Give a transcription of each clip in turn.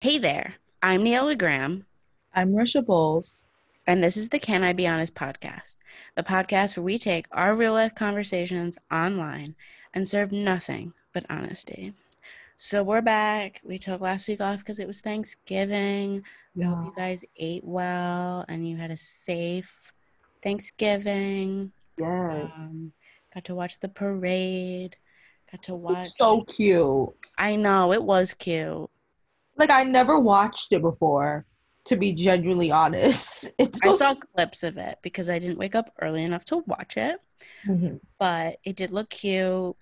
Hey there, I'm Neela Graham, I'm Risha Bowles. and this is the Can I Be Honest podcast, the podcast where we take our real life conversations online and serve nothing but honesty. So we're back. We took last week off because it was Thanksgiving. We hope you guys ate well and you had a safe Thanksgiving. Yes. Um, got to watch the parade. Got to watch. It's so cute. I know it was cute. Like I never watched it before, to be genuinely honest. It's I saw clips of it because I didn't wake up early enough to watch it, Mhm. but it did look cute.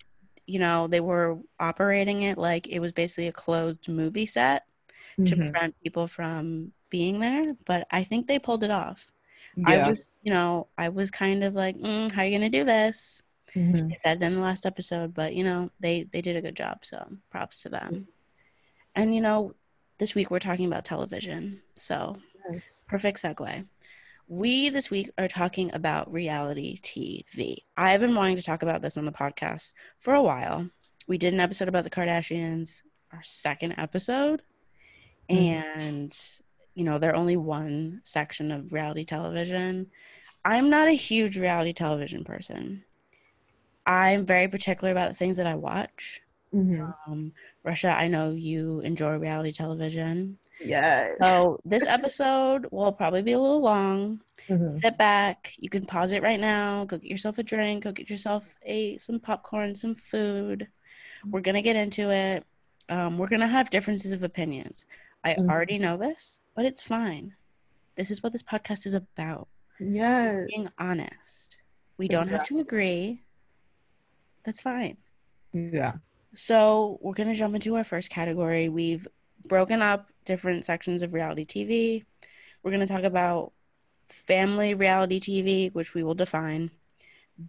You know, they were operating it like it was basically a closed movie set to Mhm. prevent people from being there, but I think they pulled it off. I was, you know, I was kind of like, mm, how are you going to do this? Mhm. I said in the last episode, but you know, they they did a good job, so props to them. And you know, this week we're talking about television. So, Yes. perfect segue. We this week are talking about reality TV. I've been wanting to talk about this on the podcast for a while. We did an episode about the Kardashians, our second episode, Mhm. and you know, they're only one section of reality television. I'm not a huge reality television person. I'm very particular about the things that I watch. Mhm. Um, Risha, I know you enjoy reality television. Yes. So this episode will probably be a little long. Mhm. Sit back. You can pause it right now. Go get yourself a drink. Go get yourself a some popcorn, some food. We're gonna get into it. Um, we're gonna have differences of opinions. I Mhm. already know this, but it's fine. This is what this podcast is about. Yes. Being honest. We don't have to agree. That's fine. Yeah. So we're gonna jump into our first category. We've broken up different sections of reality TV. We're gonna talk about family reality TV, which we will define,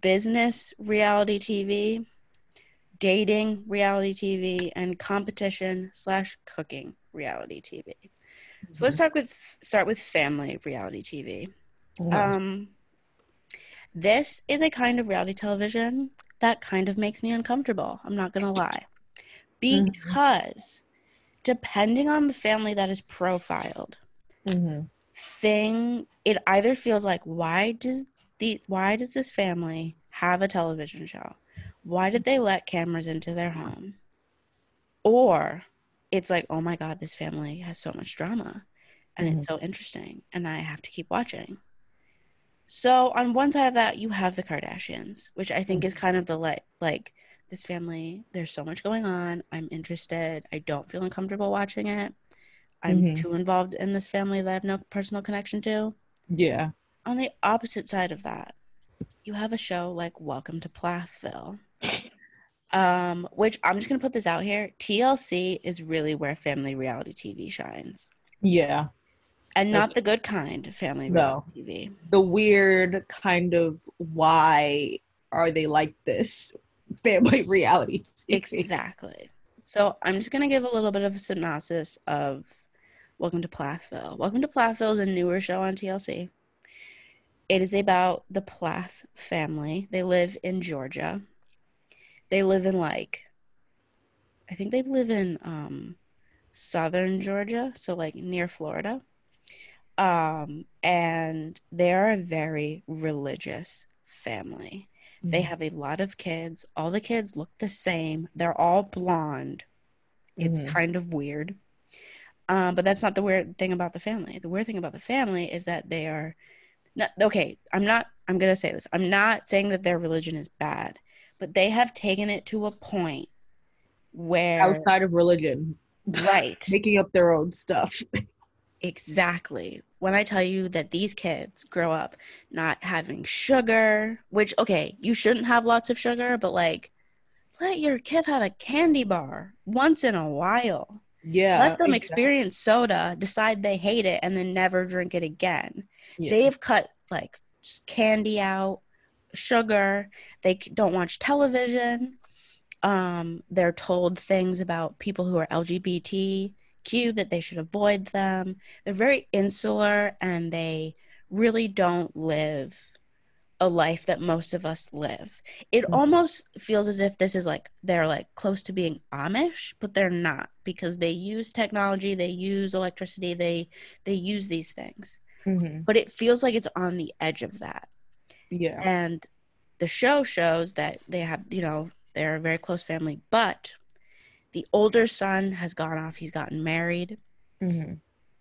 business reality TV, dating reality TV, and competition slash cooking reality TV. So let's start with start with family reality TV. Mhm. Um, this is a kind of reality television that kind of makes me uncomfortable. I'm not gonna lie, Mhm. because depending on the family that is profiled, Mhm. thing it either feels like why does the why does this family have a television show? Why did they let cameras into their home? Or it's like, oh my god, this family has so much drama and it's so interesting and I have to keep watching. So on one side of that, you have the Kardashians, which I think is kind of the like like this family, there's so much going on. I'm interested. I don't feel uncomfortable watching it. I'm Mhm. too involved in this family that I have no personal connection to. Yeah. On the opposite side of that, you have a show like Welcome to Plathville. Um, which I'm just gonna put this out here. TLC is really where family reality TV shines. Yeah. And not the good kind of family No. reality TV. The weird kind of why are they like this family reality TV. Exactly. So I'm just gonna give a little bit of a synopsis of Welcome to Plathville. Welcome to Plathville is a newer show on TLC. It is about the Plath family. They live in Georgia. They live in like I think they live in um southern Georgia, so like near Florida. Um and they're a very religious family. They have a lot of kids. All the kids look the same. They're all blonde. It's Mhm. kind of weird. Um, but that's not the weird thing about the family. The weird thing about the family is that they are not, okay. I'm not, I'm going to say this. I'm not saying that their religion is bad, but they have taken it to a point where, outside of religion, right, making up their own stuff. Exactly. When I tell you that these kids grow up not having sugar, which, okay, you shouldn't have lots of sugar, but like, let your kid have a candy bar once in a while. Yeah. let them exactly. experience soda, decide they hate it, and then never drink it again. Yeah. They have cut like candy out, sugar. They don't watch television. Um, they're told things about people who are LGBTQ that they should avoid them. They're very insular and they really don't live a life that most of us live. It Mhm. almost feels as if this is like they're like close to being Amish, but they're not because they use technology, they use electricity, they they use these things. Mm-hmm. But it feels like it's on the edge of that. Yeah. And the show shows that they have, you know, they're a very close family, but the older son has gone off, he's gotten married, Mm-hmm.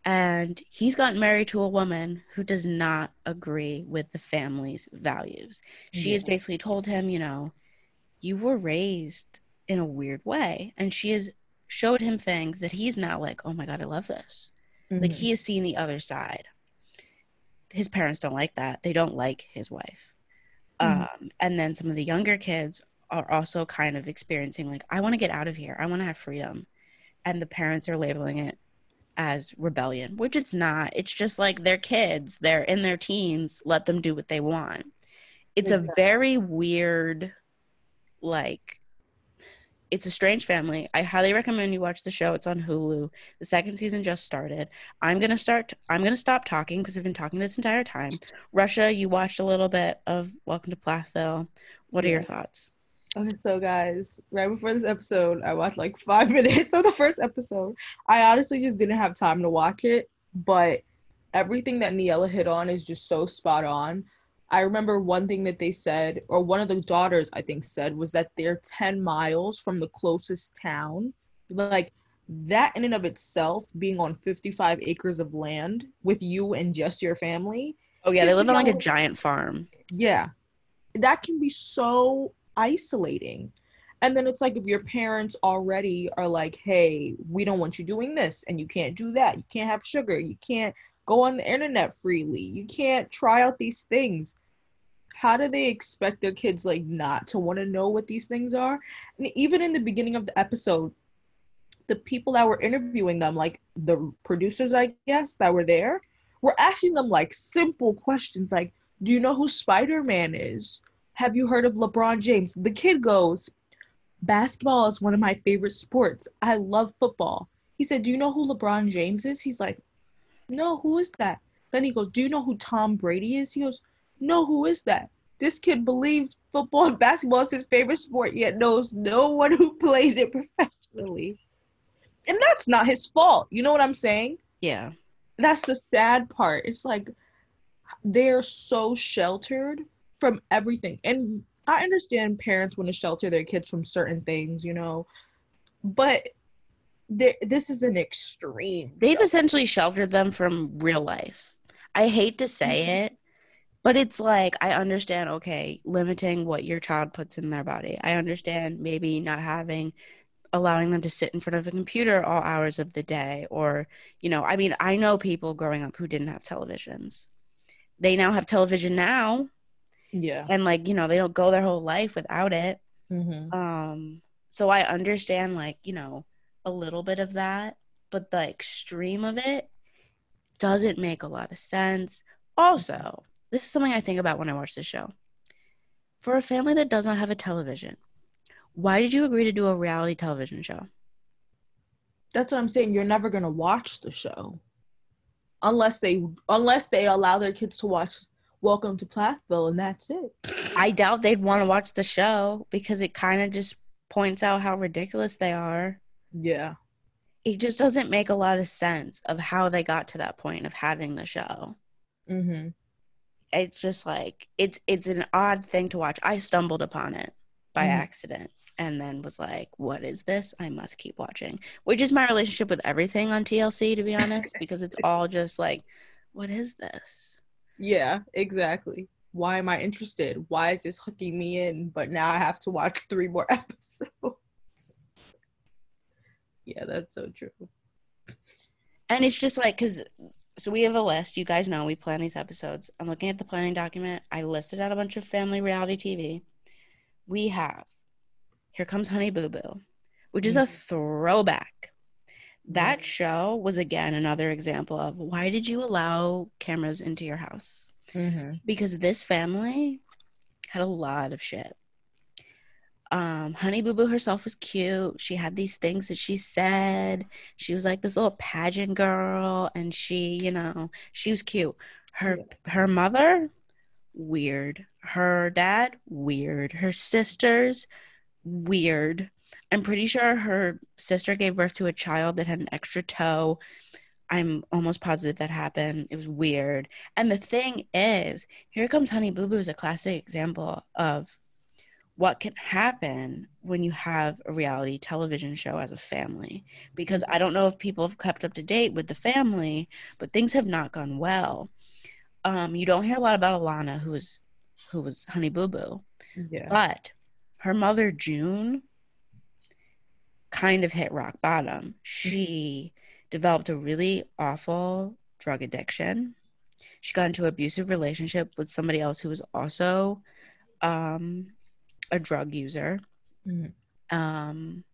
and he's gotten married to a woman who does not agree with the family's values. She has basically told him, you know, you were raised in a weird way, and she has showed him things that he's now like, oh my god, I love this. Like Mm-hmm. he has seen the other side. His parents don't like that. They don't like his wife. Mhm. Um, and then some of the younger kids are also kind of experiencing like, I want to get out of here. I want to have freedom. And the parents are labeling it as rebellion, which it's not. It's just like they're kids. They're in their teens. Let them do what they want. It's a very weird, like, it's a strange family. I highly recommend you watch the show. It's on Hulu. The second season just started. I'm gonna start. I'm gonna stop talking because I've been talking this entire time. Risha, you watched a little bit of Welcome to Plathville. What are your thoughts? Okay, so guys, right before this episode, I watched like five minutes of the first episode. I honestly just didn't have time to watch it, but everything that Neela hit on is just so spot on. I remember one thing that they said, or one of the daughters I think said, was that they're 10 miles from the closest town. Like that in and of itself, being on 55 acres of land with you and just your family, Oh yeah, they live on like a giant farm. yeah. That can be so isolating. And then it's like if your parents already are like, hey, we don't want you doing this and you can't do that. You can't have sugar. You can't go on the internet freely. You can't try out these things. How do they expect their kids like not to want to know what these things are? And even in the beginning of the episode, the people that were interviewing them, like the producers, I guess, that were there, were asking them like simple questions like, do you know who Spider Man is? Have you heard of LeBron James? The kid goes, Basketball is one of my favorite sports. I love football. He said, Do you know who LeBron James is? He's like, No, who is that? Then he goes, Do you know who Tom Brady is? He goes, No, who is that? This kid believes football and basketball is his favorite sport, yet knows no one who plays it professionally. And that's not his fault. You know what I'm saying? Yeah. that's the sad part. It's like they're so sheltered from everything. And I understand parents want to shelter their kids from certain things, you know, but this is an extreme. They've shelter. essentially sheltered them from real life. I hate to say Mhm. it, but it's like I understand, okay, limiting what your child puts in their body. I understand maybe not having allowing them to sit in front of a computer all hours of the day or, you know, I mean, I know people growing up who didn't have televisions. They now have television now yeah. and like, you know, they don't go their whole life without it. Mm-hmm. Um, so I understand like, you know, a little bit of that, but the extreme of it doesn't make a lot of sense. Also, this is something I think about when I watch this show. For a family that does not have a television, why did you agree to do a reality television show? That's what I'm saying. You're never gonna watch the show unless they unless they allow their kids to watch Welcome to Plathville, and that's it. I doubt they'd want to watch the show because it kind of just points out how ridiculous they are. Yeah. It just doesn't make a lot of sense of how they got to that point of having the show. Mm-hmm. it's just like it's it's an odd thing to watch. I stumbled upon it by Mhm. accident and then was like, "What is this? I must keep watching." Which is my relationship with everything on TLC to be honest, because it's all just like, "What is this?" Yeah, exactly. Why am I interested? Why is this hooking me in? But now I have to watch three more episodes. Yeah, that's so true. And it's just like cuz so we have a list. You guys know we plan these episodes. I'm looking at the planning document. I listed out a bunch of family reality TV. We have Here Comes Honey Boo Boo, which is a mm-hmm. throwback. That show was again another example of why did you allow cameras into your house? Mm-hmm. Because this family had a lot of shit. Um, Honey Boo Boo herself was cute. She had these things that she said. She was like this little pageant girl, and she, you know, she was cute. Her her mother, weird. her dad, weird. Her sisters, weird. I'm pretty sure her sister gave birth to a child that had an extra toe. I'm almost positive that happened. It was weird. And the thing is, Here Comes Honey Boo Boo is a classic example of what can happen when you have a reality television show as a family. Because I don't know if people have kept up to date with the family, but things have not gone well. Um, you don't hear a lot about Alana, who was who was Honey Boo Boo, Yeah. but her mother June kind of hit rock bottom. She developed a really awful drug addiction. She got into an abusive relationship with somebody else who was also um, a drug user. Mhm. Um,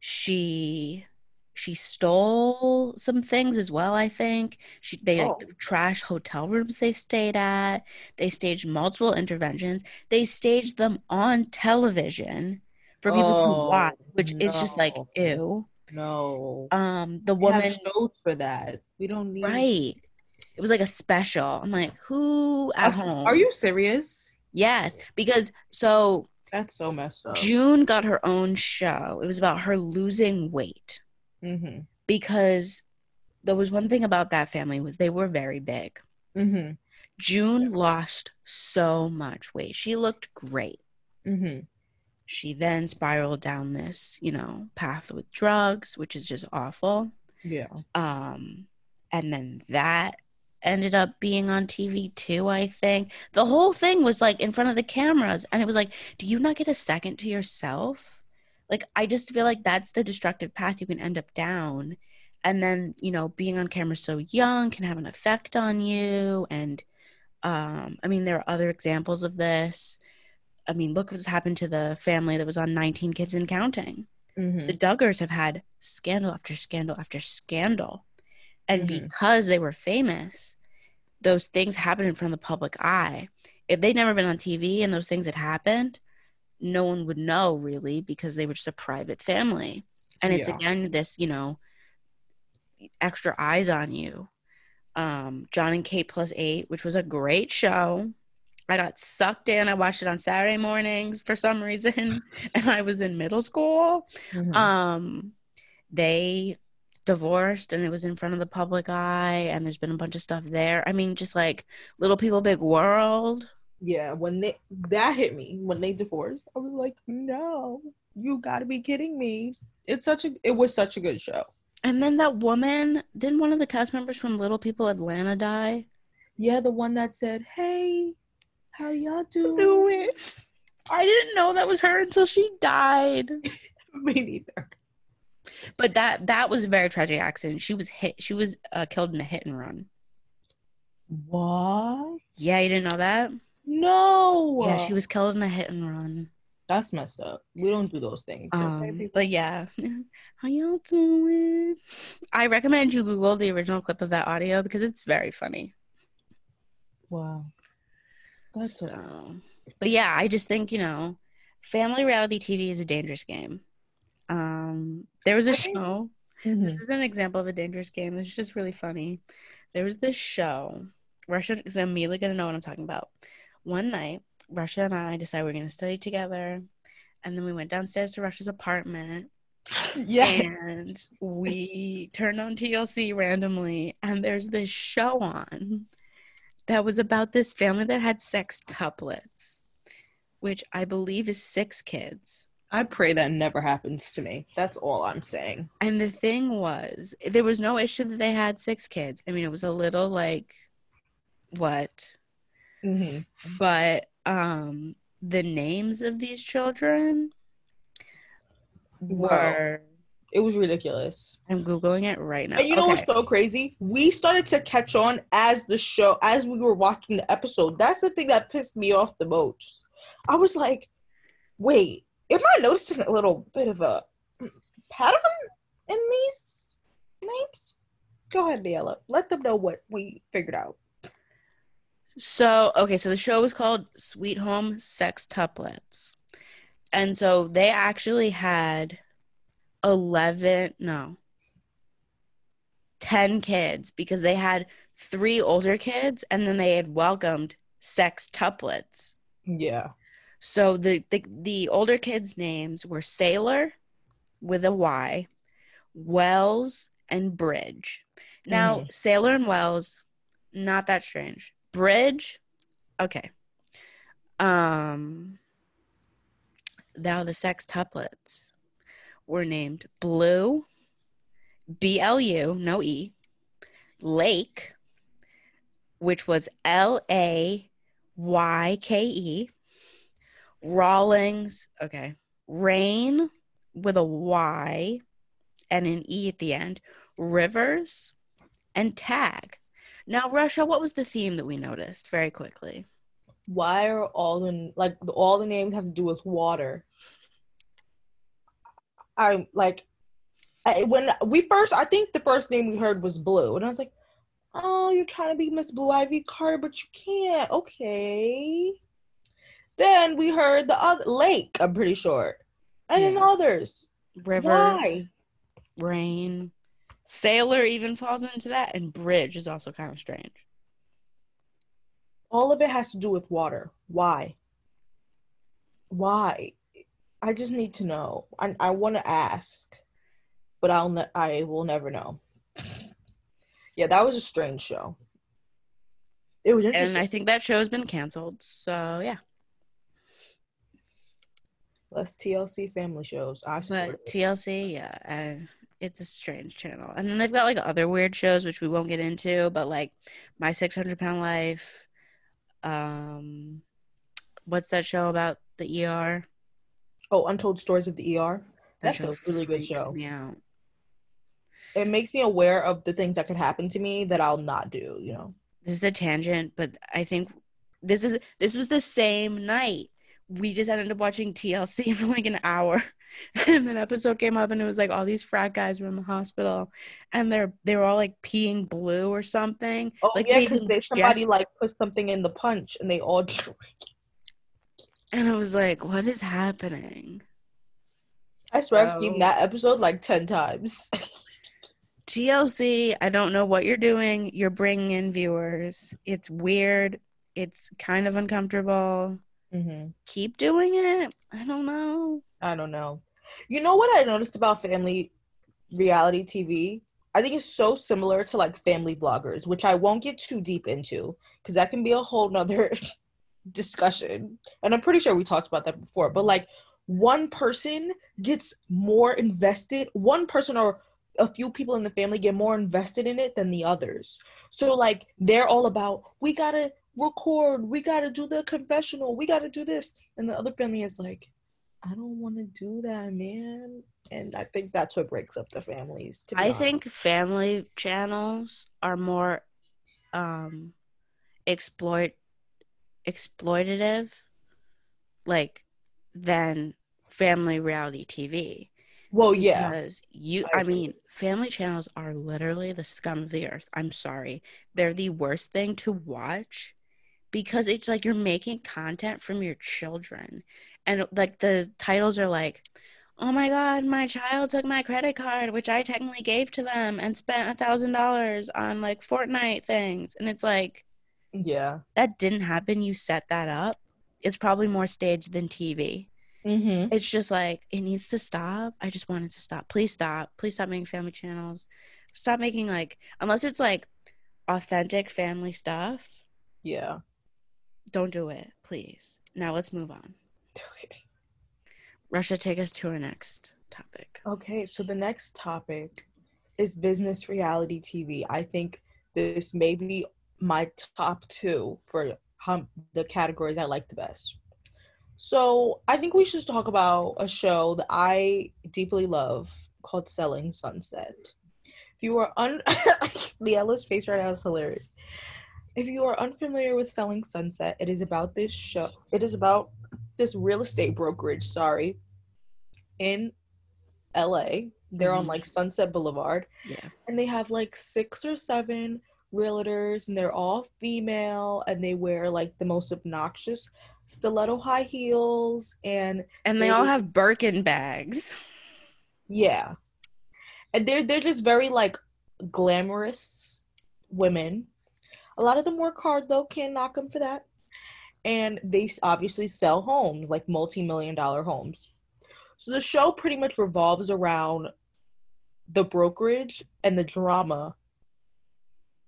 she she stole some things as well. I think she they like, Oh. trash hotel rooms they stayed at. They staged multiple interventions. They staged them on television for people Oh, to watch, which is just like ew. No. Um, the We woman, shows for that. We don't need. right? It was like a special. I'm like, who at home? Are you serious? Yes, because so That's so messed up. June got her own show. It was about her losing weight Mm-hmm. because there was one thing about that family was they were very big. Mm-hmm. June lost so much weight. She looked great. Mm-hmm. She then spiraled down this, you know, path with drugs, which is just awful. Yeah. Um, and then that ended up being on TV too, I think. The whole thing was like in front of the cameras, and it was like, do you not get a second to yourself? Like, I just feel like that's the destructive path you can end up down. And then, you know, being on camera so young can have an effect on you. And um, I mean, there are other examples of this. I mean, look what's happened to the family that was on 19 Kids and Counting Mm-hmm. the Duggars have had scandal after scandal after scandal. And Mhm. because they were famous, those things happened in front of the public eye. If they'd never been on TV and those things had happened, no one would know really because they were just a private family. And it's Yeah. again this, you know, extra eyes on you. Um, Jon and Kate plus eight, which was a great show. I got sucked in. I watched it on Saturday mornings for some reason, and I was in middle school Mhm. um they divorced and it was in front of the public eye and there's been a bunch of stuff there i mean just like little people big world yeah. When they that hit me when they divorced, I was like, no, you got to be kidding me. It's such a. It was such a good show. and then that woman didn't one of the cast members from little people atlanta die Yeah, the one that said, "Hey, how y'all doing?" do it i didn't know that was her until she died Me neither. but that that was a very tragic accident she was hit she was uh, killed in a hit and run What? yeah you didn't know that No. yeah she was killed in a hit and run That's messed up. We don't do those things. Um, but yeah, how y'all doing? I recommend you Google the original clip of that audio because it's very funny. wow. That's So, a- but yeah, I just think you know, family reality TV is a dangerous game. Um, there was a show. Mhm. This is an example of a dangerous game. It's just really funny. There was this show. Risha is immediately gonna know what I'm talking about. One night, Risha and I decided we are gonna study together, and then we went downstairs to Risha's apartment Yeah. and we turned on TLC randomly, and there's this show on that was about this family that had sex sextuplets, which I believe is six kids. I pray that never happens to me. That's all I'm saying. And the thing was, there was no issue that they had six kids. I mean, it was a little like, what? Mm-hmm. But um, the names of these children were. It was ridiculous. I'm googling it right now. And you know Okay. what's so crazy? We started to catch on as the show, as we were watching the episode. That's the thing that pissed me off the most. I was like, wait, am I noticing a little bit of a pattern in these names? Go ahead, Dayla. Let them know what we figured out. So, okay, so the show was called Sweet Home Sex Sextuplets. And so they actually had 11, no, 10 kids because they had three older kids and then they had welcomed sextuplets. Yeah. So the, the the older kids' names were Sailor with a Y, Wells, and Bridge. Now, Sailor and Wells, not that strange. Bridge, okay. Um now the sextuplets were named Blue, B L U, no E, Lake, which was L A Y K E, Rawlings, okay, Rain with a Y and an E at the end, Rivers, and Tag. Now, Risha, what was the theme that we noticed very quickly? Why are all the like all the names have to do with water? I like I, when we first. I think the first name we heard was Blue, and I was like, "Oh, you're trying to be Miss Blue Ivy Carter, but you can't." Okay. Then we heard the other Lake. I'm pretty sure, and then the others. River, Why? Rain, Sailor even falls into that, and Bridge is also kind of strange. All of it has to do with water. Why? Why? I just need to know. I I want to ask, but I'll ne- I will never know. Yeah, that was a strange show. It was And. I think that show's been canceled. So, yeah. Less TLC family shows. I support But. TLC, yeah, and it's a strange channel. And then they've got like other weird shows which we won't get into, but like My 600 Pound Life. Um, what's that show about the ER? Oh, Untold Stories of the ER. That That's a really good show. Me out. It makes me aware of the things that could happen to me that I'll not do. You know. This is a tangent, but I think this is this was the same night. We just ended up watching TLC for like an hour, and an episode came up, and it was like all these frat guys were in the hospital, and they're they were all like peeing blue or something. Oh like yeah, because somebody just- like put something in the punch and they all drank. And I was like, what is happening? I swear I've seen that episode like ten times. TLC, I don't know what you're doing. You're bringing in viewers. It's weird. It's kind of uncomfortable. mm-hmm. Keep doing it. I don't know. I don't know. You know what I noticed about family reality TV? I think it's so similar to like family bloggers, which I won't get too deep into because that can be a whole nother discussion. And I'm pretty sure we talked about that before. But like one person gets more invested, one person or a few people in the family get more invested in it than the others. So like they're all about we gotta record, we gotta do the confessional, we gotta do this. And the other family is like, I don't want to do that, man. And I think that's what breaks up the families. I honest. think family channels are more um exploit exploitative like than family reality TV. Well, yeah, Because you I I, mean, family channels are literally the scum of the earth. I'm sorry. They're the worst thing to watch because it's like you're making content from your children. And like the titles are like, Oh my god, my child took my credit card, which I technically gave to them and spent a thousand dollars on like Fortnite things. And it's like yeah. that didn't happen. You set that up. It's probably more staged than TV Mm-hmm. it's just like it needs to stop. I just want it to stop. Please stop. Please stop making family channels. Stop making like unless it's like authentic family stuff. Yeah. Don't do it, please. Now let's move on. Okay. Risha, take us to our next topic. Okay, so the next topic is business reality TV. I think this may be my top two for how, the categories I like the best. So I think we should talk about a show that I deeply love called Selling Sunset. If you are un Liella's face right now is hilarious. If you are unfamiliar with Selling Sunset, it is about this show. It is about this real estate brokerage, sorry, in LA. They're on Mhm. like Sunset Boulevard Yeah. and they have like six or seven realtors and they're all female and they wear like the most obnoxious stiletto high heels and And they all have Birkin bags. yeah and they're they're just very like glamorous women a lot of them work hard though can't knock them for that and they obviously sell homes, like multi-million dollar homes. So the show pretty much revolves around the brokerage and the drama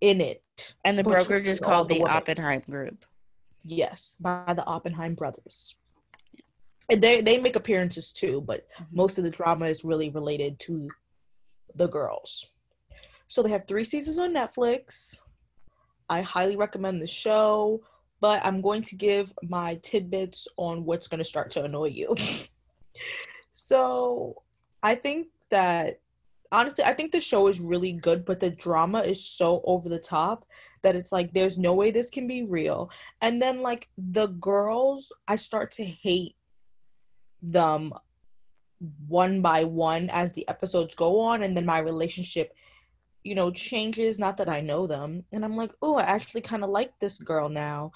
in it. And the brokerage is called the the. Oppenheim Group. Yes, by the Oppenheim brothers. And they they make appearances too, but Mhm. most of the drama is really related to the girls. So they have three seasons on Netflix. I highly recommend the show, but I'm going to give my tidbits on what's going to start to annoy you. so I think that honestly, I think the show is really good, but the drama is so over the top that it's like there's no way this can be real. And then like the girls, I start to hate them one by one as the episodes go on and then my relationship you know changes not that i know them. And i'm like oh i actually kind of like this girl now.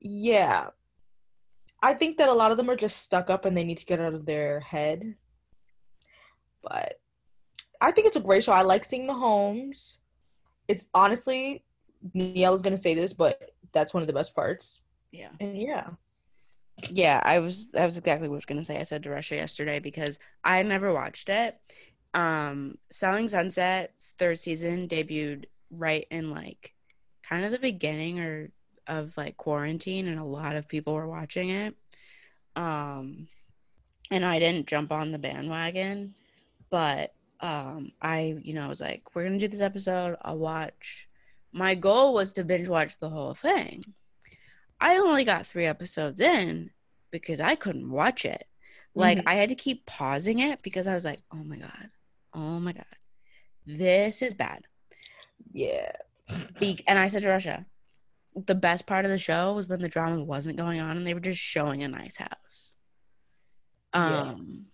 Yeah. I think that a lot of them are just stuck up and they need to get out of their head. But i think it's a great show i like seeing the homes it's honestly Neela is gonna say this but that's one of the best parts Yeah. and yeah Yeah, I was that was exactly what I was gonna say. I said to Risha yesterday because I never watched it. Um Selling Sunset's third season debuted right in like kind of the beginning or of like quarantine and a lot of people were watching it. Um and I didn't jump on the bandwagon, but um I, you know, I was like, we're gonna do this episode, I'll watch. My goal was to binge watch the whole thing. I only got three episodes in because I couldn't watch it. Like Mhm. I had to keep pausing it because I was like, "Oh my god, oh my god, this is bad." yeah Be- and I said to Risha, the best part of the show was when the drama wasn't going on and they were just showing a nice house. Yeah. Um,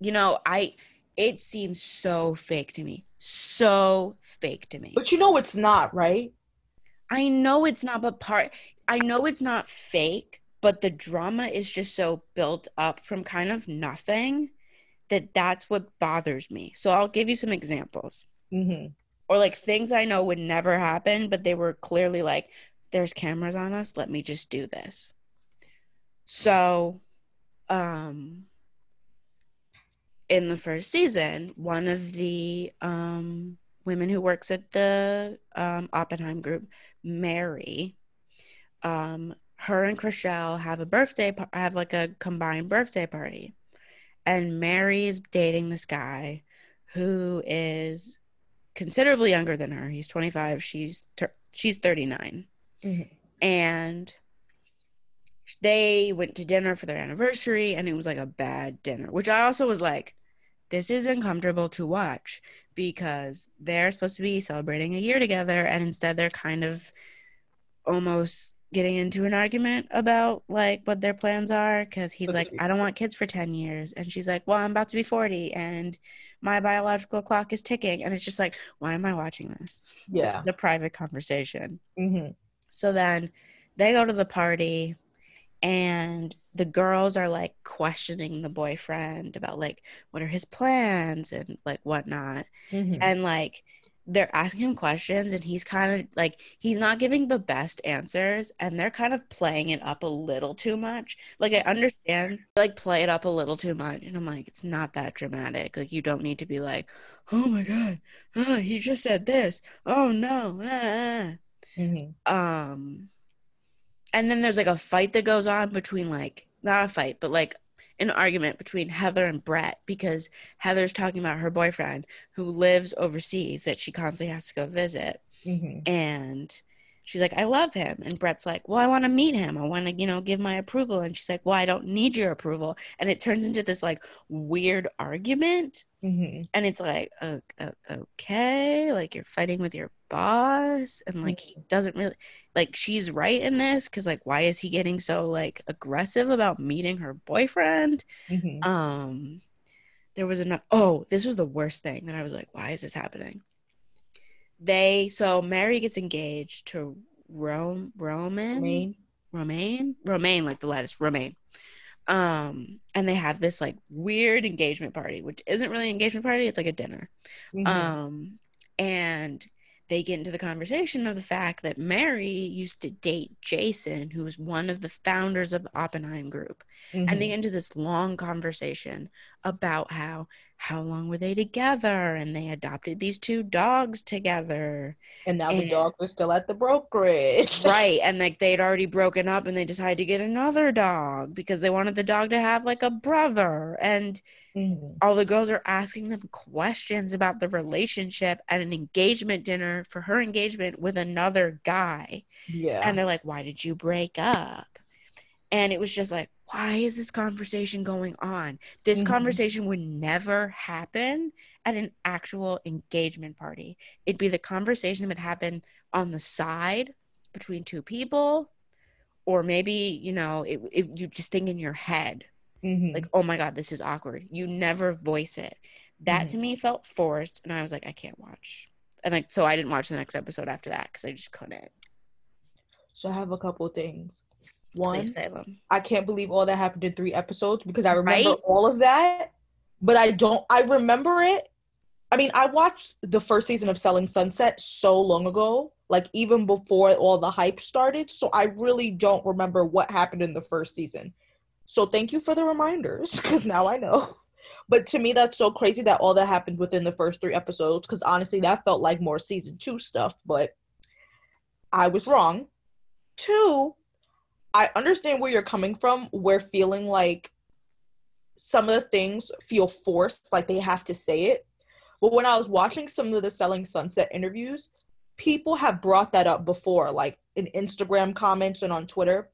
you know, I it seems so fake to me, so fake to me. but you know it's not right I know it's not, but part I know it's not fake, but the drama is just so built up from kind of nothing that that's what bothers me. So I'll give you some examples mm-hmm. or like things I know would never happen, but they were clearly like, there's cameras on us, let me just do this. So, um, in the first season, one of the um, women who works at the um, Oppenheim group, Mary, um, her and Chrishell have a birthday, par- have like a combined birthday party. And Mary is dating this guy who is considerably younger than her. He's 25, she's ter- she's 39. Mhm. And they went to dinner for their anniversary and it was like a bad dinner, which I also was like this is uncomfortable to watch because they're supposed to be celebrating a year together and instead they're kind of almost getting into an argument about like what their plans are because he's like i don't want kids for 10 years and she's like well i'm about to be 40 and my biological clock is ticking and it's just like why am i watching this? Yeah. the private conversation. Mm-hmm. so then they go to the party and the girls are like questioning the boyfriend about like what are his plans and like whatnot Mm-hmm. and like they're asking him questions and he's kind of like he's not giving the best answers and they're kind of playing it up a little too much like i understand like play it up a little too much and i'm like it's not that dramatic like you don't need to be like oh my god ah, he just said this oh no ah, ah." Mm-hmm. um and then there's like a fight that goes on between like not a fight but like an argument between heather and brett because heather's talking about her boyfriend who lives overseas that she constantly has to go visit. Mm-hmm. and she's like i love him. And brett's like well i want to meet him. I want to you know give my approval. And she's like well i don't need your approval. And it turns into this like weird argument Mm-hmm. and it's like o- o- okay like you're fighting with your boss and like he doesn't really like she's right in this because like why is he getting so like aggressive about meeting her boyfriend Mm-hmm. um there was enough oh this was the worst thing that i was like why is this happening they so mary gets engaged to rome roman Main. romaine romaine like the lettuce romaine um and they have this like weird engagement party which isn't really an engagement party it's like a dinner Mhm. um and they get into the conversation of the fact that Mary used to date Jason, who was one of the founders of the Oppenheim group. And they Mhm. get into this long conversation about how how long were they together and they adopted these two dogs together. and now the dog was still at the brokerage. right. And like they'd already broken up and they decided to get another dog because they wanted the dog to have like a brother. And Mhm. all the girls are asking them questions about the relationship at an engagement dinner for her engagement with another guy. Yeah. And they're like, Why did you break up? And it was just like, Why is this conversation going on? This Mhm. conversation would never happen at an actual engagement party. It'd be the conversation that would happen on the side between two people, or maybe, you know, it, it, you just think in your head, Mhm. like, oh my God, this is awkward. You never voice it. That to me felt forced. And I was like, I can't watch. And like, so I didn't watch the next episode after that because I just couldn't. so I have a couple things. One, them. I can't believe all that happened in three episodes because I remember Right? all of that, but I don't. I remember it. I mean, I watched the first season of Selling Sunset so long ago, like even before all the hype started. So I really don't remember what happened in the first season. So thank you for the reminders because now I know. But to me, that's so crazy that all that happened within the first three episodes because honestly, that felt like more season two stuff, but I was wrong. Two, I understand where you're coming from. We're feeling like some of the things feel forced, like they have to say it. But when I was watching some of the Selling Sunset interviews, people have brought that up before, like in Instagram comments and on Twitter.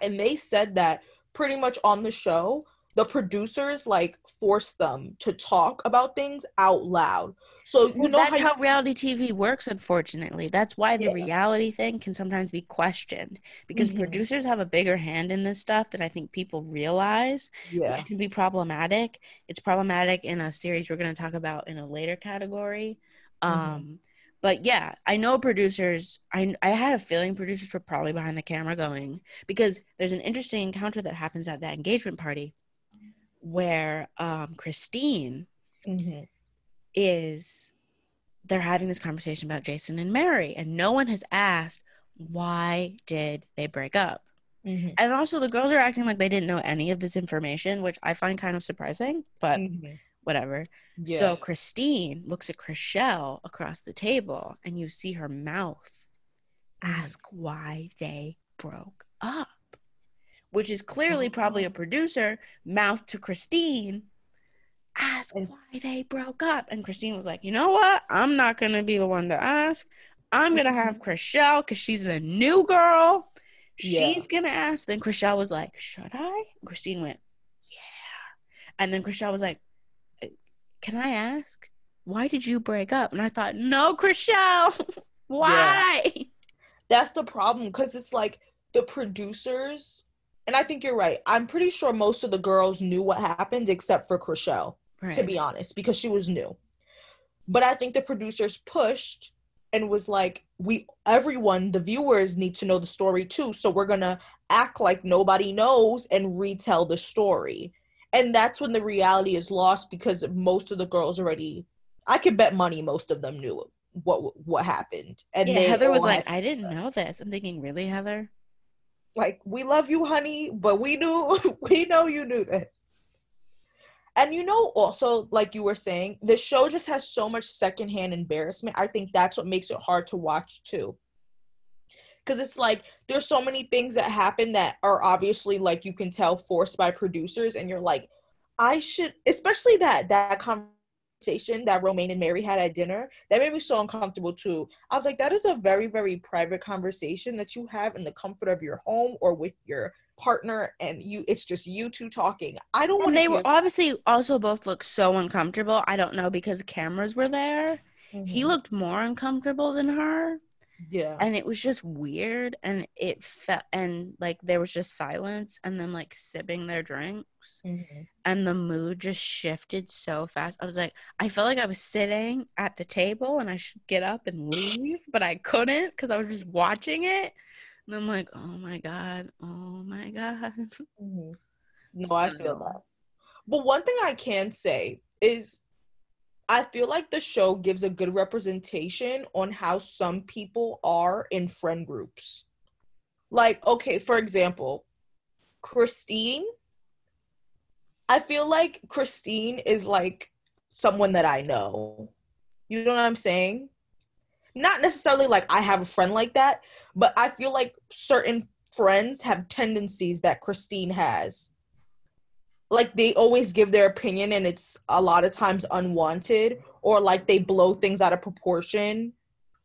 And they said that pretty much on the show, the producers like force them to talk about things out loud. So you Well, know that's how, how, reality TV works, unfortunately. That's why the Yeah. reality thing can sometimes be questioned because Mhm. producers have a bigger hand in this stuff than I think people realize, yeah. which can be problematic. It's problematic in a series we're going to talk about in a later category. Mhm. Um, but yeah, I know producers. I I had a feeling producers were probably behind the camera going because there's an interesting encounter that happens at that engagement party where um, Christine Mhm. is they're having this conversation about Jason and Mary, and no one has asked why did they break up. Mhm. And also, the girls are acting like they didn't know any of this information, which I find kind of surprising, but Mhm. whatever. Yeah. So Christine looks at Chrishell across the table, and you see her mouth Mhm. ask why they broke up, which is clearly probably a producer mouth to Christine. Ask why they broke up. And Christine was like, you know what? I'm not going to be the one to ask. I'm going to have Chrishell because she's the new girl. Yeah. She's going to ask. Then Chrishell was like, should I? Christine went, yeah. And then Chrishell was like, "Uh, can I ask? Why did you break up? And I thought, no, Chrishell. why? that's the problem because it's like the producers and i think you're right. I'm pretty sure most of the girls knew what happened except for Chrishell, to be honest because she was new. But i think the producers pushed and was like we everyone the viewers need to know the story too so we're gonna act like nobody knows and retell the story. And that's when the reality is lost because most of the girls already i could bet money most of them knew what what happened. And yeah, they Heather was like, I didn't know this. I'm thinking, really, Heather? Like we love you honey but we knew we know you knew this. And you know also like you were saying the show just has so much secondhand embarrassment. I think that's what makes it hard to watch too. Because it's like there's so many things that happen that are obviously like you can tell forced by producers and you're like i should especially that that conversation that Romain and mary had at dinner that made me so uncomfortable too i was like that is a very very private conversation that you have in the comfort of your home or with your partner and you it's just you two talking i don't want And they were obviously also both looked so uncomfortable. I don't know because cameras were there. He mm-hmm. looked more uncomfortable than her. Yeah and it was just weird and it felt and like there was just silence and then like sipping their drinks Mhm. and the mood just shifted so fast i was like i felt like i was sitting at the table and i should get up and leave but i couldn't because i was just watching it and i'm like oh my god oh my god Mhm. No, I feel that. But one thing I can say is I feel like the show gives a good representation on how some people are in friend groups. Like, okay, for example, Christine. I feel like Christine is like someone that I know. You know what I'm saying? Not necessarily like I have a friend like that, but I feel like certain friends have tendencies that Christine has. Like they always give their opinion and it's a lot of times unwanted or like they blow things out of proportion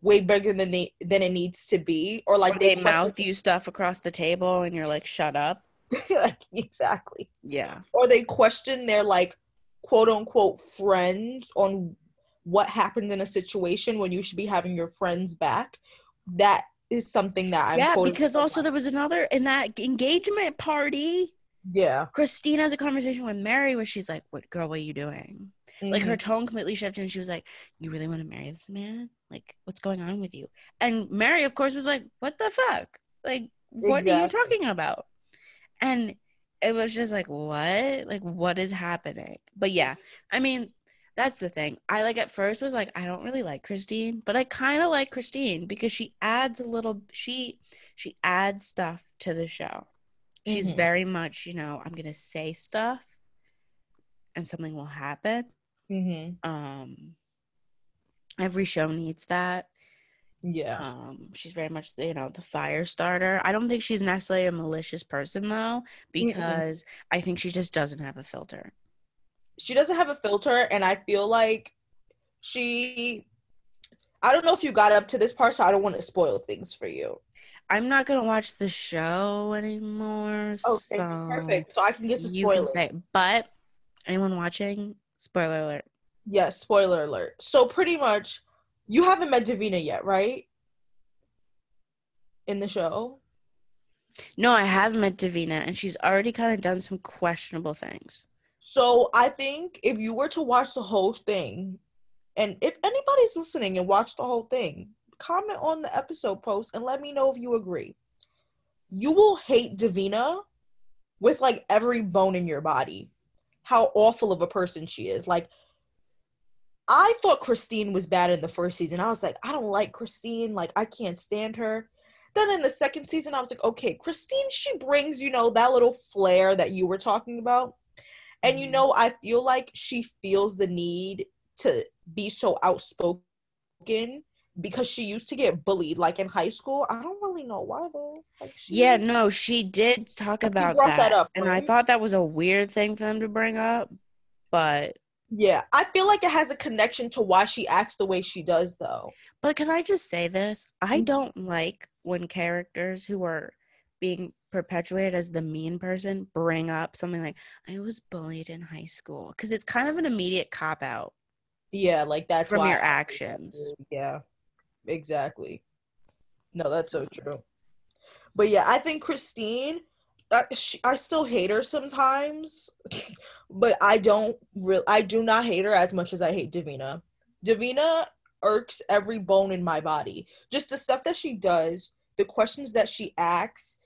way bigger than they than it needs to be or like or they, they mouth you stuff across the table and you're like shut up. like, exactly. Yeah. Or they question their like quote unquote friends on what happened in a situation when you should be having your friends back. That is something that I'm yeah because also there was another in that engagement party yeah christine has a conversation with mary where she's like what girl what are you doing mm-hmm. like her mm-hmm. tone completely shifted and she was like you really want to marry this man like what's going on with you and mary of course was like what the fuck like what exactly. are you talking about and it was just like what like what is happening but yeah i mean that's the thing. I like at first was like I don't really like Christine, but I kind of like Christine because she adds a little she she adds stuff to the show. She's mm-hmm. very much, you know, I'm going to say stuff and something will happen. Mm-hmm. Um every show needs that. Yeah. Um, she's very much you know the fire starter. I don't think she's necessarily a malicious person though, because mm I think she just doesn't have a filter she doesn't have a filter and i feel like she i don't know if you got up to this part so i don't want to spoil things for you i'm not gonna watch the show anymore okay so perfect. So i can get to spoil say, but anyone watching spoiler alert. Yes spoiler alert. So pretty much you haven't met davina yet right? In the show? No i have met davina and she's already kind of done some questionable things. So I think if you were to watch the whole thing, and if anybody's listening and watch the whole thing, comment on the episode post and let me know if you agree. You will hate Davina with like every bone in your body. How awful of a person she is. Like I thought Christine was bad in the first season. I was like, I don't like Christine. Like I can't stand her. Then in the second season, I was like, okay, Christine, she brings, you know, that little flair that you were talking about. And you mm-hmm. know, I feel like she feels the need to be so outspoken because she used to get bullied like in high school. I don't really know why though. Like yeah, no, she did talk about that, that up, and right? I thought that was a weird thing for them to bring up, but yeah, I feel like it has a connection to why she acts the way she does though. But can I just say this? I mm-hmm. don't like when characters who are being perpetuated as the mean person bring up something like I was bullied in high school because it's kind of an immediate cop out. Yeah, like that's from your actions. Yeah, exactly. No, that's so true. But yeah, I think Christine. I, she, I still hate her sometimes, but I don't real. I do not hate her as much as I hate Davina. Davina irks every bone in my body. Just the stuff that she does, the questions that she asks,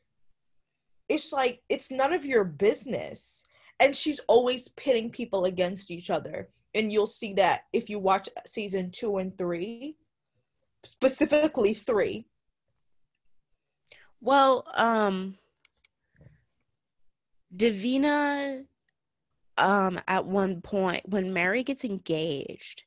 it's like it's none of your business and she's always pitting people against each other and you'll see that if you watch season two and three specifically three well um davina um at one point when mary gets engaged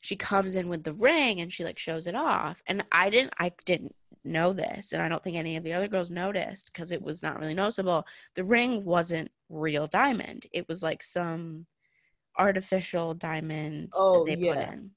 she comes in with the ring and she like shows it off and i didn't i didn't know this, and I don't think any of the other girls noticed because it was not really noticeable. The ring wasn't real diamond; it was like some artificial diamond oh, that they yeah. put in.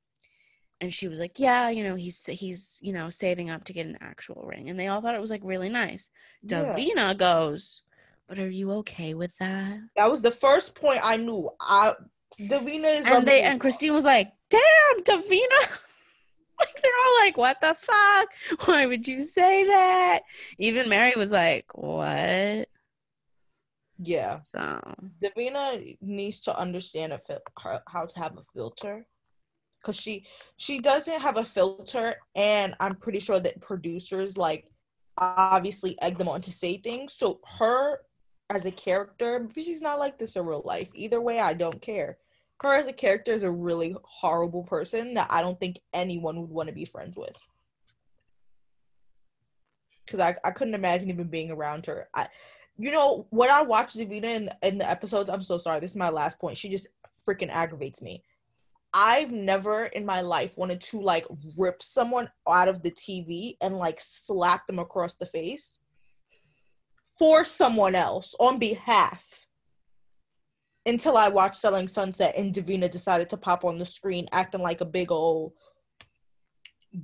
And she was like, "Yeah, you know, he's he's you know saving up to get an actual ring," and they all thought it was like really nice. Yeah. Davina goes, "But are you okay with that?" That was the first point I knew. I Davina is and they and Christine was like, "Damn, Davina." like they're all like, "What the fuck? Why would you say that?" Even Mary was like, "What?" Yeah. So Davina needs to understand a fil- how to have a filter, because she she doesn't have a filter, and I'm pretty sure that producers like obviously egg them on to say things. So her as a character, she's not like this in real life. Either way, I don't care. her as a character is a really horrible person that I don't think anyone would want to be friends with. Because I, I couldn't imagine even being around her. I, you know, when I watch Davina in, in the episodes, I'm so sorry. This is my last point. She just freaking aggravates me. I've never in my life wanted to like rip someone out of the TV and like slap them across the face for someone else on behalf until I watched Selling Sunset and Davina decided to pop on the screen acting like a big old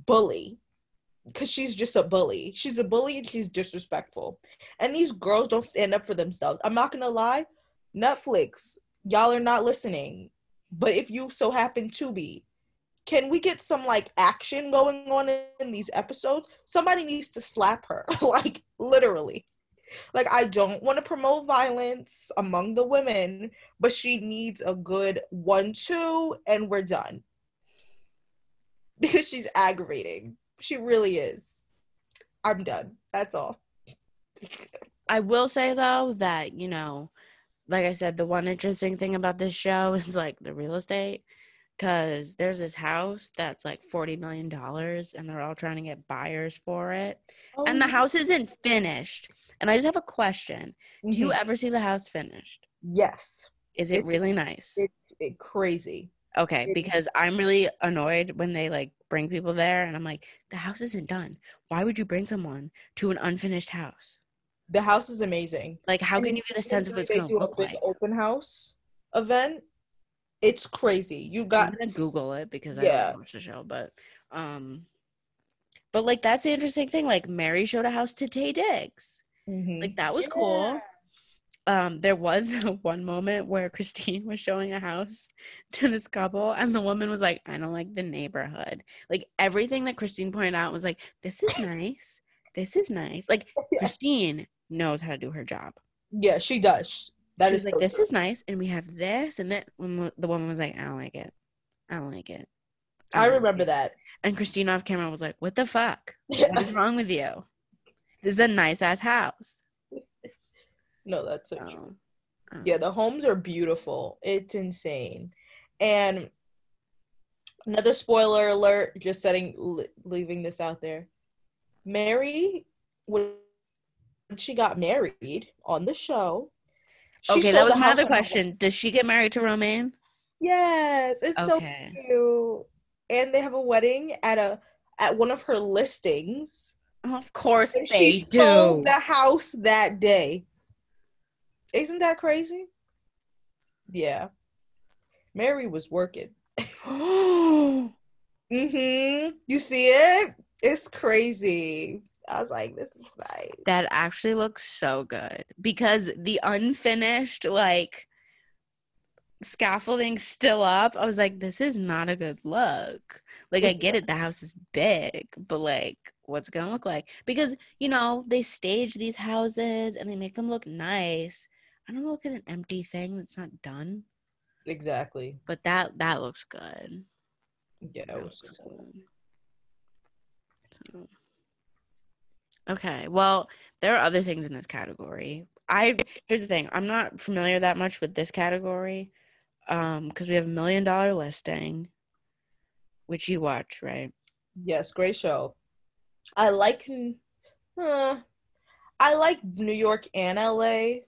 bully. Because she's just a bully. She's a bully and she's disrespectful. And these girls don't stand up for themselves. I'm not to lie. Netflix, y'all are not listening. But if you so happen to be, can we get some like action going on in these episodes? Somebody needs to slap her. like, literally. Like, I don't want to promote violence among the women, but she needs a good one, two, and we're done. Because she's aggravating. She really is. I'm done. That's all. I will say though that, you know, like I said, the one interesting thing about this show is like the real estate because there's this house that's like 40 million dollars and they're all trying to get buyers for it oh. and the house isn't finished. And i just have a question. Mm-hmm. do you mm-hmm. ever see the house finished? Yes. Is it really nice? it's it crazy. Okay because i'm really annoyed when they like bring people there and i'm like the house isn't done. Why would you bring someone to an unfinished house the house is amazing like how and can you get a sense of what's going to look like open house event it's crazy. You got I'm gonna Google it because I yeah. don't watch the show, but um, but like that's the interesting thing. Like Mary showed a house to Taye Diggs. Mm-hmm. Like that was yeah. cool. Um, there was one moment where Christine was showing a house to this couple, and the woman was like, "I don't like the neighborhood." Like everything that Christine pointed out was like, "This is nice. This is nice." Like yeah. Christine knows how to do her job. Yeah, she does. That she was like, so "This true. is nice," and we have this, and then when the woman was like, "I don't like it. I don't like it." I, I remember like that. And Christina off camera was like, "What the fuck? what is wrong with you? This is a nice ass house." No, that's so true. Oh. Yeah, the homes are beautiful. It's insane, and another spoiler alert. Just setting, leaving this out there. Mary, when she got married on the show, she okay, that was my other question. Does she get married to Romain? Yes, it's okay. so cute. And they have a wedding at a at one of her listings. Of course and they do. Sold the house that day. Isn't that crazy? Yeah. Mary was working. mhm. You see it? It's crazy. I was like, this is nice. That actually looks so good because the unfinished, like, scaffolding still up. I was like, this is not a good look. Like, I get it, the house is big, but like, what's it gonna look like? Because, you know, they stage these houses and they make them look nice. I don't look at an empty thing that's not done. Exactly. But that that looks good. Yeah, it was cool. Good. So. Okay. Well, there are other things in this category. I here's the thing. I'm not familiar that much with this category um because we have a million dollar listing which you watch, right? Yes, great show. I like uh, I like New York and LA,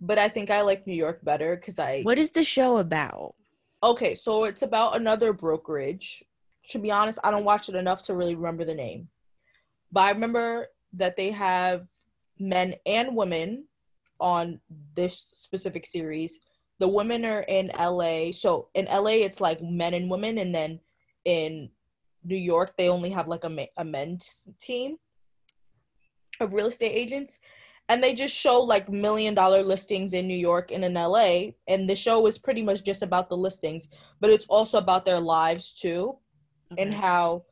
but I think I like New York better cuz I What is the show about? Okay, so it's about another brokerage. To be honest, I don't watch it enough to really remember the name. But I remember that they have men and women on this specific series. The women are in LA. So in LA, it's like men and women. And then in New York, they only have like a, a men's team of real estate agents. And they just show like million dollar listings in New York and in LA. And the show is pretty much just about the listings, but it's also about their lives too okay. and how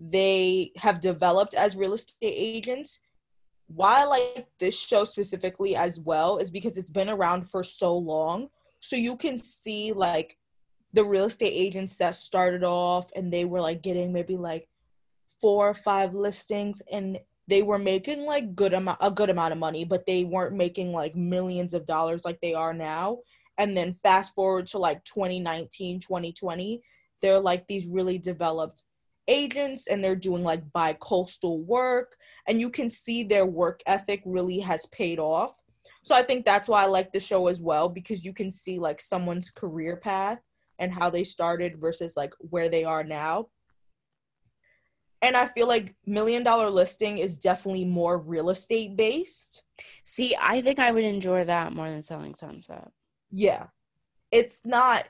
they have developed as real estate agents. Why I like this show specifically as well is because it's been around for so long. So you can see like the real estate agents that started off and they were like getting maybe like four or five listings and they were making like good amount a good amount of money, but they weren't making like millions of dollars like they are now. and then fast forward to like 2019 2020 they're like these really developed agents and they're doing like bi-coastal work and you can see their work ethic really has paid off. So i think that's why i like the show as well because you can see like someone's career path and how they started versus like where they are now. And i feel like million dollar listing is definitely more real estate based. See, I think I would enjoy that more than Selling Sunset. yeah. It's not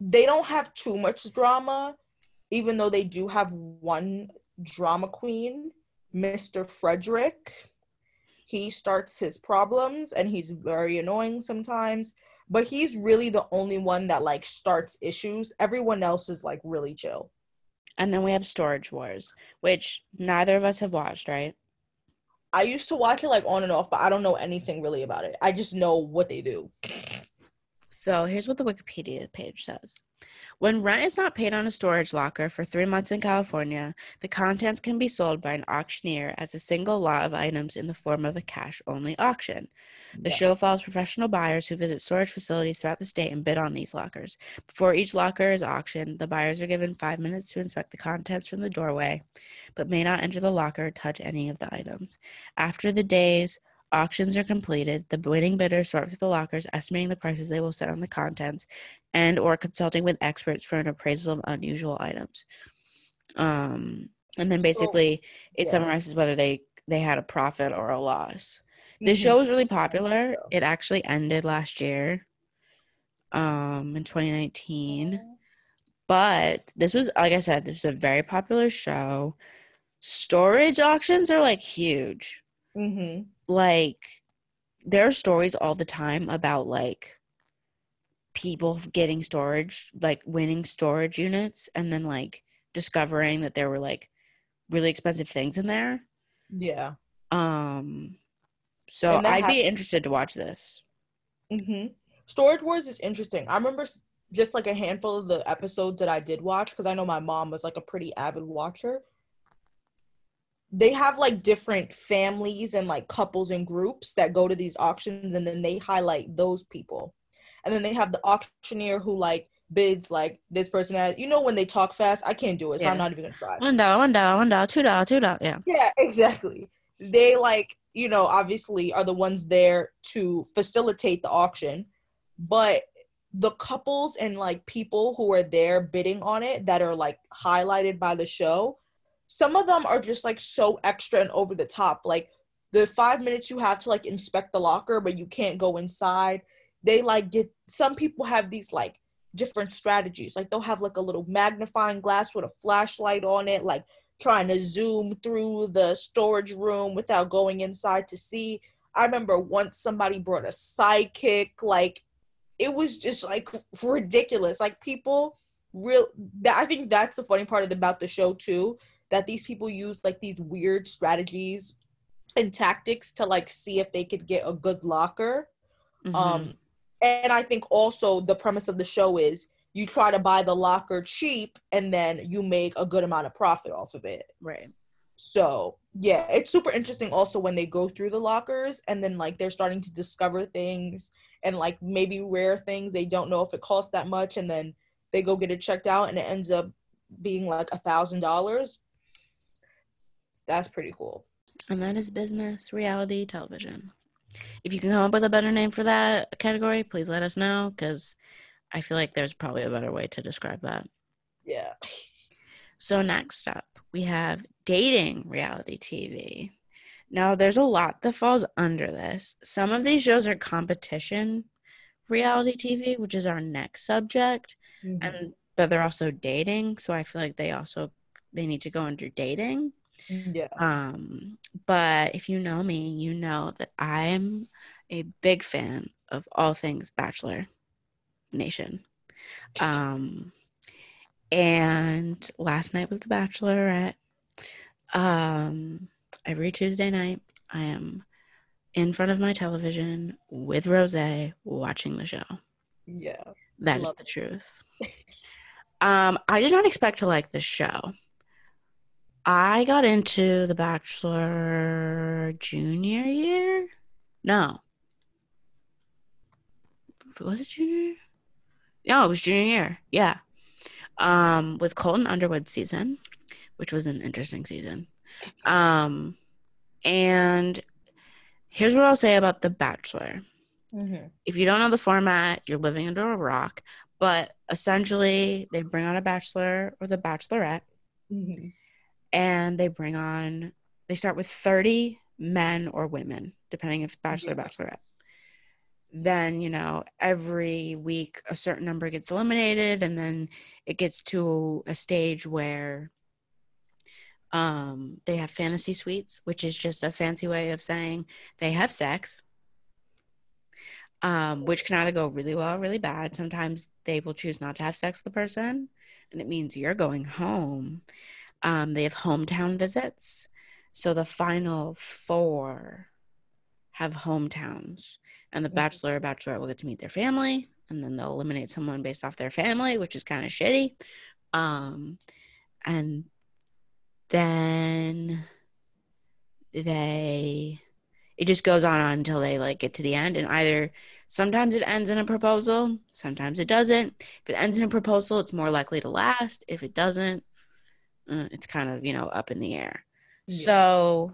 they don't have too much drama even though they do have one drama queen mr Fredrik he starts his problems and he's very annoying sometimes but he's really the only one that like starts issues. Everyone else is like really chill. And then we have Storage Wars, which neither of us have watched, right? i used to watch it like on and off but i don't know anything really about it. I just know what they do So here's what the Wikipedia page says. When rent is not paid on a storage locker for three months in California, the contents can be sold by an auctioneer as a single lot of items in the form of a cash only auction. The Yeah. show follows professional buyers who visit storage facilities throughout the state and bid on these lockers. Before each locker is auctioned, the buyers are given five minutes to inspect the contents from the doorway, but may not enter the locker or touch any of the items. After the day's auctions are completed, the winning bidders sort through the lockers, estimating the prices they will set on the contents, and or consulting with experts for an appraisal of unusual items. Um, and then So, basically, it yeah. summarizes whether they they had a profit or a loss. This Mhm. show was really popular. It actually ended last year, um, in 2019. But this was, like I said, this was a very popular show. Storage auctions are like huge. Mhm. Like, there are stories all the time about like people getting storage, like winning storage units, and then like discovering that there were like really expensive things in there. yeah Um, so I'd be interested to watch this. Mm-hmm. Storage Wars is interesting. I remember just like a handful of the episodes that I did watch because I know my mom was like a pretty avid watcher. They have like different families and like couples and groups that go to these auctions and then they highlight those people. And then they have the auctioneer who like bids like this person has, you know, when they talk fast, I can't do it, so I'm not even gonna try. One dollar, one dollar, one dollar, two dollar, two dollar. Yeah. Yeah, exactly. They like, you know, obviously are the ones there to facilitate the auction, but the couples and like people who are there bidding on it that are like highlighted by the show, some of them are just like so extra and over the top. Like the five minutes you have to like inspect the locker, but you can't go inside. They like get some people have these like different strategies. Like they'll have like a little magnifying glass with a flashlight on it, like trying to zoom through the storage room without going inside to see. I remember once somebody brought a sidekick, like it was just like ridiculous. Like people real I think that's the funny part about the show too, that these people use like these weird strategies and tactics to like see if they could get a good locker. Mhm. Um and I think also the premise of the show is you try to buy the locker cheap and then you make a good amount of profit off of it. right. So yeah, it's super interesting also when they go through the lockers and then like they're starting to discover things and like maybe rare things they don't know if it costs that much and then they go get it checked out and it ends up being like a thousand dollars. That's pretty cool. And that is business reality television. If you can come up with a better name for that category, please let us know because I feel like there's probably a better way to describe that. Yeah. So, next up, we have dating reality TV. Now, there's a lot that falls under this. Some of these shows are competition reality TV, which is our next subject, Mhm. and but they're also dating. So I feel like they also they need to go under dating. Yeah. Um, but if you know me, you know that I'm a big fan of all things Bachelor Nation. Um, and last night was The Bachelorette. Um, every Tuesday night, I am in front of my television with Rose watching the show. Yeah. That is the truth. um, I did not expect to like this show. I got into The Bachelor junior year. No. was it junior year? No, it was junior year. Yeah. Um, with Colton Underwood season, which was an interesting season. Um, and here's what I'll say about The Bachelor. Mhm. If you don't know the format, you're living under a rock. But essentially, they bring on a bachelor or the bachelorette, Mhm. And they bring on, they start with 30 men or women, depending if bachelor or Yeah. bachelorette. Then, you know, every week a certain number gets eliminated, and then it gets to a stage where um, they have fantasy suites, which is just a fancy way of saying they have sex, um, which can either go really well or really bad. Sometimes they will choose not to have sex with the person, and it means you're going home. Um, they have hometown visits. So the final four have hometowns, and the Mhm. bachelor or bachelorette will get to meet their family, and then they'll eliminate someone based off their family, which is kind of shitty. Um, and then they it just goes on, on until they like get to the end and either sometimes it ends in a proposal sometimes it doesn't if it ends in a proposal it's more likely to last if it doesn't it's kind of you know up in the air Yeah. so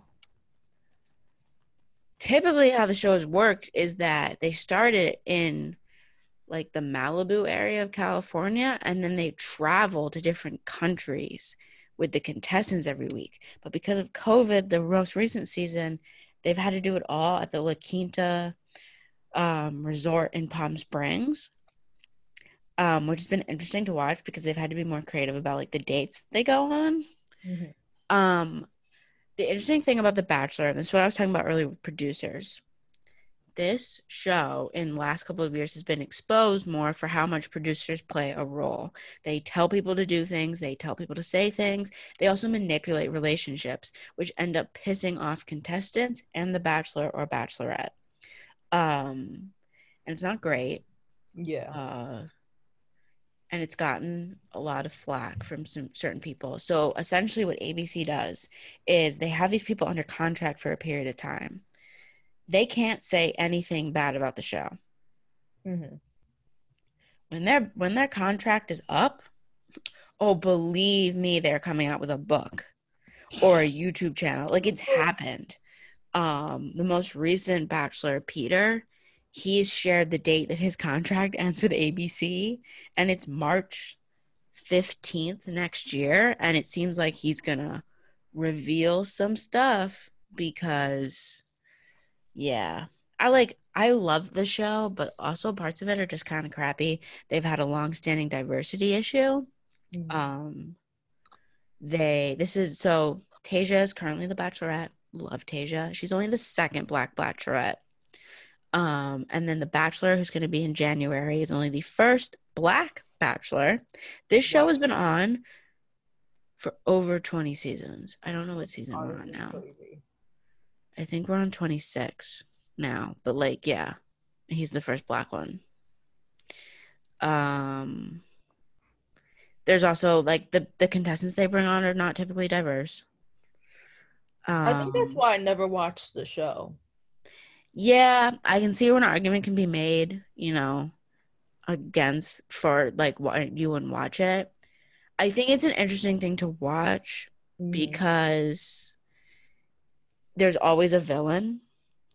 typically how the show has worked is that they started in like the Malibu area of California and then they travel to different countries with the contestants every week. But because of COVID, the most recent season, they've had to do it all at the La Quinta um, resort in Palm Springs. Um, which has been interesting to watch because they've had to be more creative about like the dates they go on. Mhm. Um, the interesting thing about The Bachelor, and this is what I was talking about earlier with producers, this show in the last couple of years has been exposed more for how much producers play a role. They tell people to do things, they tell people to say things, they also manipulate relationships, which end up pissing off contestants and the bachelor or bachelorette. Um, and it's not great. Yeah. Uh, and it's gotten a lot of flack from some certain people. So essentially, what ABC does is they have these people under contract for a period of time. They can't say anything bad about the show. Mhm. When their when their contract is up, oh believe me, they're coming out with a book or a YouTube channel. Like it's happened. Um, the most recent Bachelor, Peter, he's shared the date that his contract ends with ABC, and it's March 15th next year. And it seems like he's gonna reveal some stuff because, yeah, I like, I love the show, but also parts of it are just kind of crappy. They've had a long standing diversity issue. Mhm. Um, they, this is so Tayshia is currently the bachelorette. Love Tayshia. She's only the second black bachelorette. Um, and then the bachelor who's going to be in January is only the first black bachelor. This show has been on for over 20 seasons. I don't know what season we're on now. crazy. I think we're on 26 now, but like, yeah, he's the first black one. Um, there's also like the the contestants they bring on are not typically diverse. Um, I think that's why I never watched the show. Yeah, I can see where an argument can be made, you know, against for like why you wouldn't watch it. I think it's an interesting thing to watch Mhm. because there's always a villain.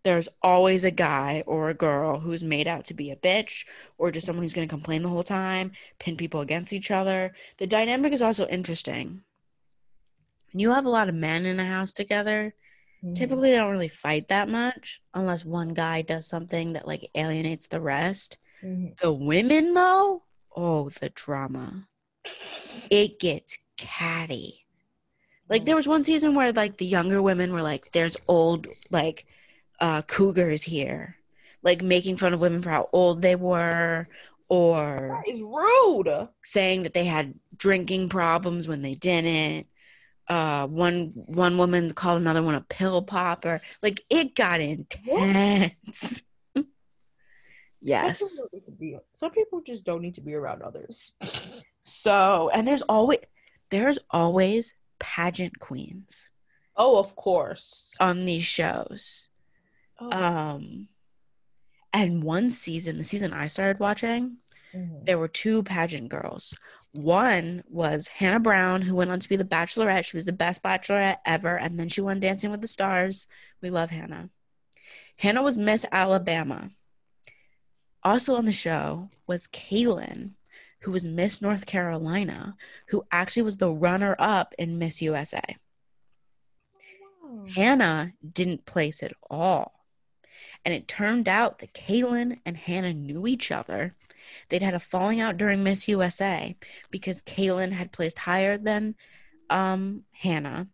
There's always a guy or a girl who's made out to be a bitch or just someone who's going to complain the whole time, pin people against each other. The dynamic is also interesting. When you have a lot of men in a house together, Mhm. typically they don't really fight that much unless one guy does something that like alienates the rest. Mhm. The women though, oh the drama. It gets catty. Like there was one season where like the younger women were like, there's old like uh cougars here. Like making fun of women for how old they were or That is rude. saying that they had drinking problems when they didn't. Uh, one one woman called another one a pill popper. Like it got intense. yes. Some people, need to be- some people just don't need to be around others. So and there's always there's always pageant queens Oh, of course. on these shows. Oh, Um, And one season, the season I started watching, Mhm. there were two pageant girls. One was Hannah Brown, who went on to be the Bachelorette. She was the best Bachelorette ever. And then she won Dancing with the Stars. We love Hannah. Hannah was Miss Alabama. Also on the show was Caelynn, who was Miss North Carolina, who actually was the runner up in Miss USA. Oh. Hannah didn't place at all. And it turned out that Caelynn and Hannah knew each other. They'd had a falling out during Miss USA because Caelynn had placed higher than um, Hannah,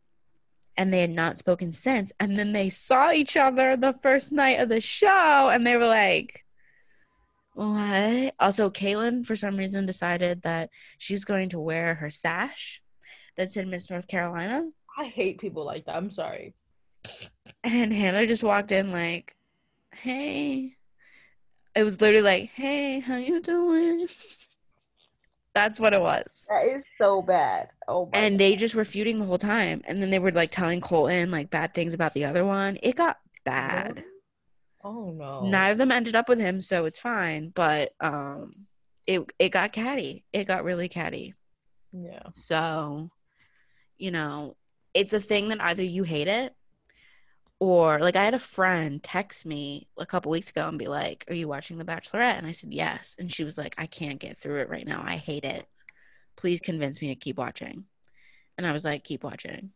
and they had not spoken since. And then they saw each other the first night of the show, and they were like, "What?" Also, Caelynn, for some reason, decided that she was going to wear her sash that said Miss North Carolina. I hate people like that. I'm sorry. And Hannah just walked in like, "Hey." It was literally like, "Hey, how you doing?" That's what it was. That is so bad. Oh my And they just were feuding the whole time. And then they were like telling Colton like bad things about the other one. It got bad. Oh no. Neither of them ended up with him, so it's fine. But um it it got catty. It got really catty. Yeah. So, you know, it's a thing that either you hate it or like I had a friend text me a couple weeks ago and be like, "Are you watching The Bachelorette?" And I said, "Yes." And she was like, "I can't get through it right now. I hate it. Please convince me to keep watching." And I was like, "Keep watching."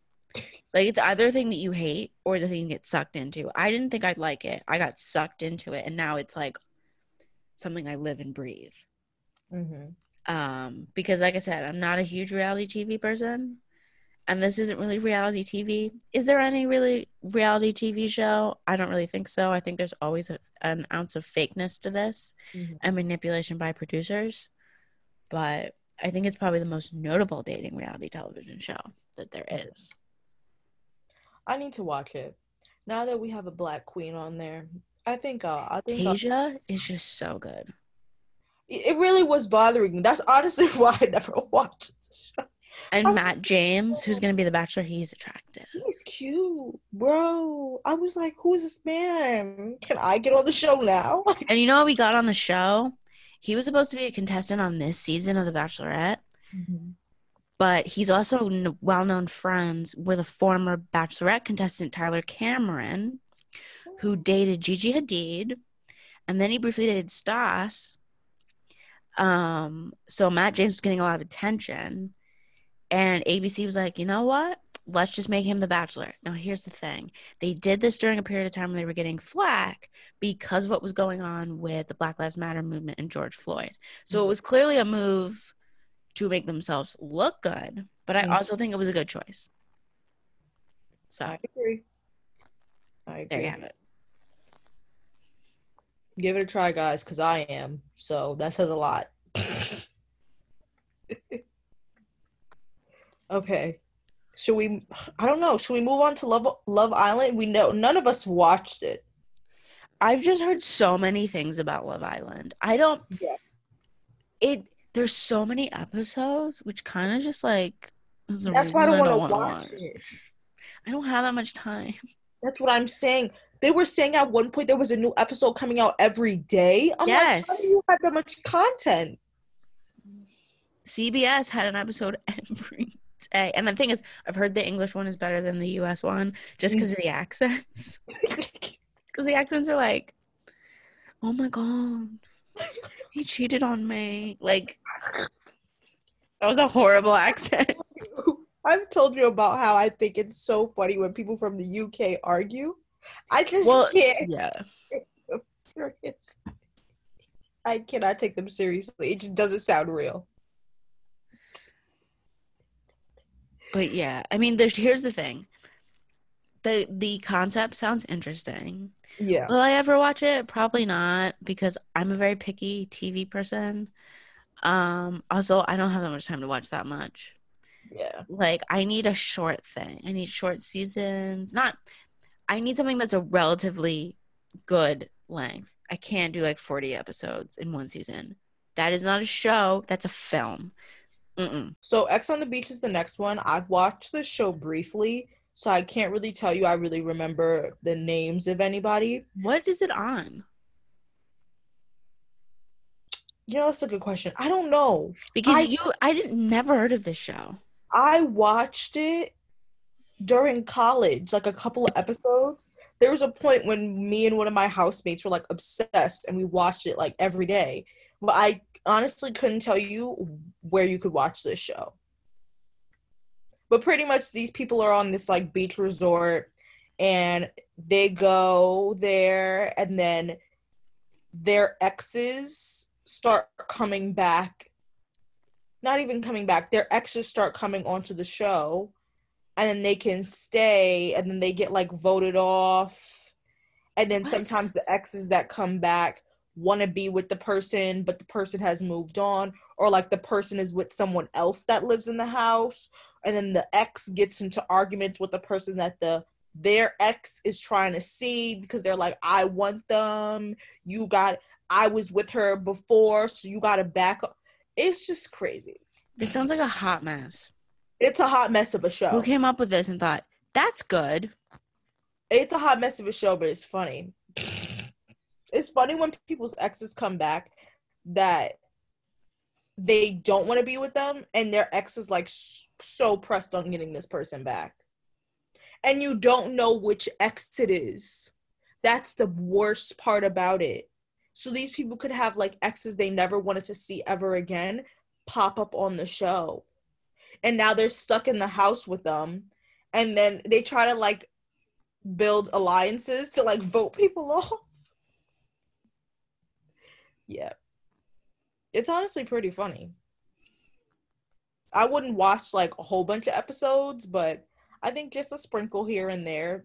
Like it's either a thing that you hate or the thing you get sucked into. I didn't think I'd like it. I got sucked into it and now it's like something I live and breathe Mm-hmm. um, because like I said, I'm not a huge reality TV person, and this isn't really reality TV. Is there any really reality TV show? I don't really think so. I think there's always a, an ounce of fakeness to this Mhm. and manipulation by producers, but I think it's probably the most notable dating reality television show that there is. I need to watch it. Now that we have a black queen on there, I think uh I think uh, Tayshia is just so good. it it really was bothering me. That's honestly why I never watched the show. And Matt James, who's going to be the Bachelor, he's attractive. He's cute, bro. I was like, who is this man? Can I get on the show now? And you know what we got on the show? He was supposed to be a contestant on this season of The Bachelorette, but he's also n- well-known friends with a former Bachelorette contestant, Tyler Cameron, who dated Gigi Hadid, and then he briefly dated Stas. Um, so Matt James was getting a lot of attention, and ABC was like, you know what? Let's just make him the Bachelor. Now, here's the thing: they did this during a period of time when they were getting flack because of what was going on with the Black Lives Matter movement and George Floyd. So it was clearly a move to make themselves look good, but I Mhm. also think it was a good choice. So I agree. I agree. there you have it. Give it a try, guys, because I am. So that says a lot. okay. Should we I don't know. Should we move on to Love Love Island? We know none of us watched it. I've just heard so many things about Love Island. I don't Yeah. it there's so many episodes which kind of just like That's why I don't want to wanna watch it. I don't have that much time. That's what I'm saying. They were saying at one point there was a new episode coming out every day. I'm like, how Yes. do you have that much content? CBS had an episode every day. And the thing is, I've heard the English one is better than the US one just mm. because of the accents. Because the accents are like, oh my God, he cheated on me. Like, that was a horrible accent. I've told you about how I think it's so funny when people from the UK argue. I just Well, can't. yeah. I'm serious. I cannot take them seriously. It just doesn't sound real. But yeah, I mean, there's here's the thing. The the concept sounds interesting. Yeah. Will I ever watch it? Probably not because I'm a very picky TV person. Um also I don't have that much time to watch that much. Yeah. Like I need a short thing. I need short seasons. Not I need something that's a relatively good length. I can't do like 40 episodes in one season. That is not a show, that's a film. Mm-mm. So Ex on the Beach is the next one. I've watched the show briefly, so I can't really tell you I really remember the names of anybody. What is it on? You know, that's a good question. I don't know. Because I- you, I didn't never heard of this show. I watched it during college, like a couple of episodes. There was a point when me and one of my housemates were like obsessed and we watched it like every day. But I honestly couldn't tell you where you could watch this show. But pretty much these people are on this like beach resort and they go there and then their exes start coming back not even coming back. Their exes start coming onto the show, and then they can stay, and then they get like voted off. And then What? sometimes the exes that come back want to be with the person, but the person has moved on, or like the person is with someone else that lives in the house, and then the ex gets into arguments with the person that the their ex is trying to see because they're like, I want them. You got. I was with her before, so you got to back up. It's just crazy. This sounds like a hot mess. It's a hot mess of a show. Who came up with this and thought that's good? It's a hot mess of a show, but it's funny. It's funny when people's exes come back that they don't want to be with them, and their ex is like so pressed on getting this person back, and you don't know which ex it is. That's the worst part about it. So these people could have like exes they never wanted to see ever again pop up on the show. And now they're stuck in the house with them. And then they try to like build alliances to like vote people off. Yeah. It's honestly pretty funny. I wouldn't watch like a whole bunch of episodes, but I think just a sprinkle here and there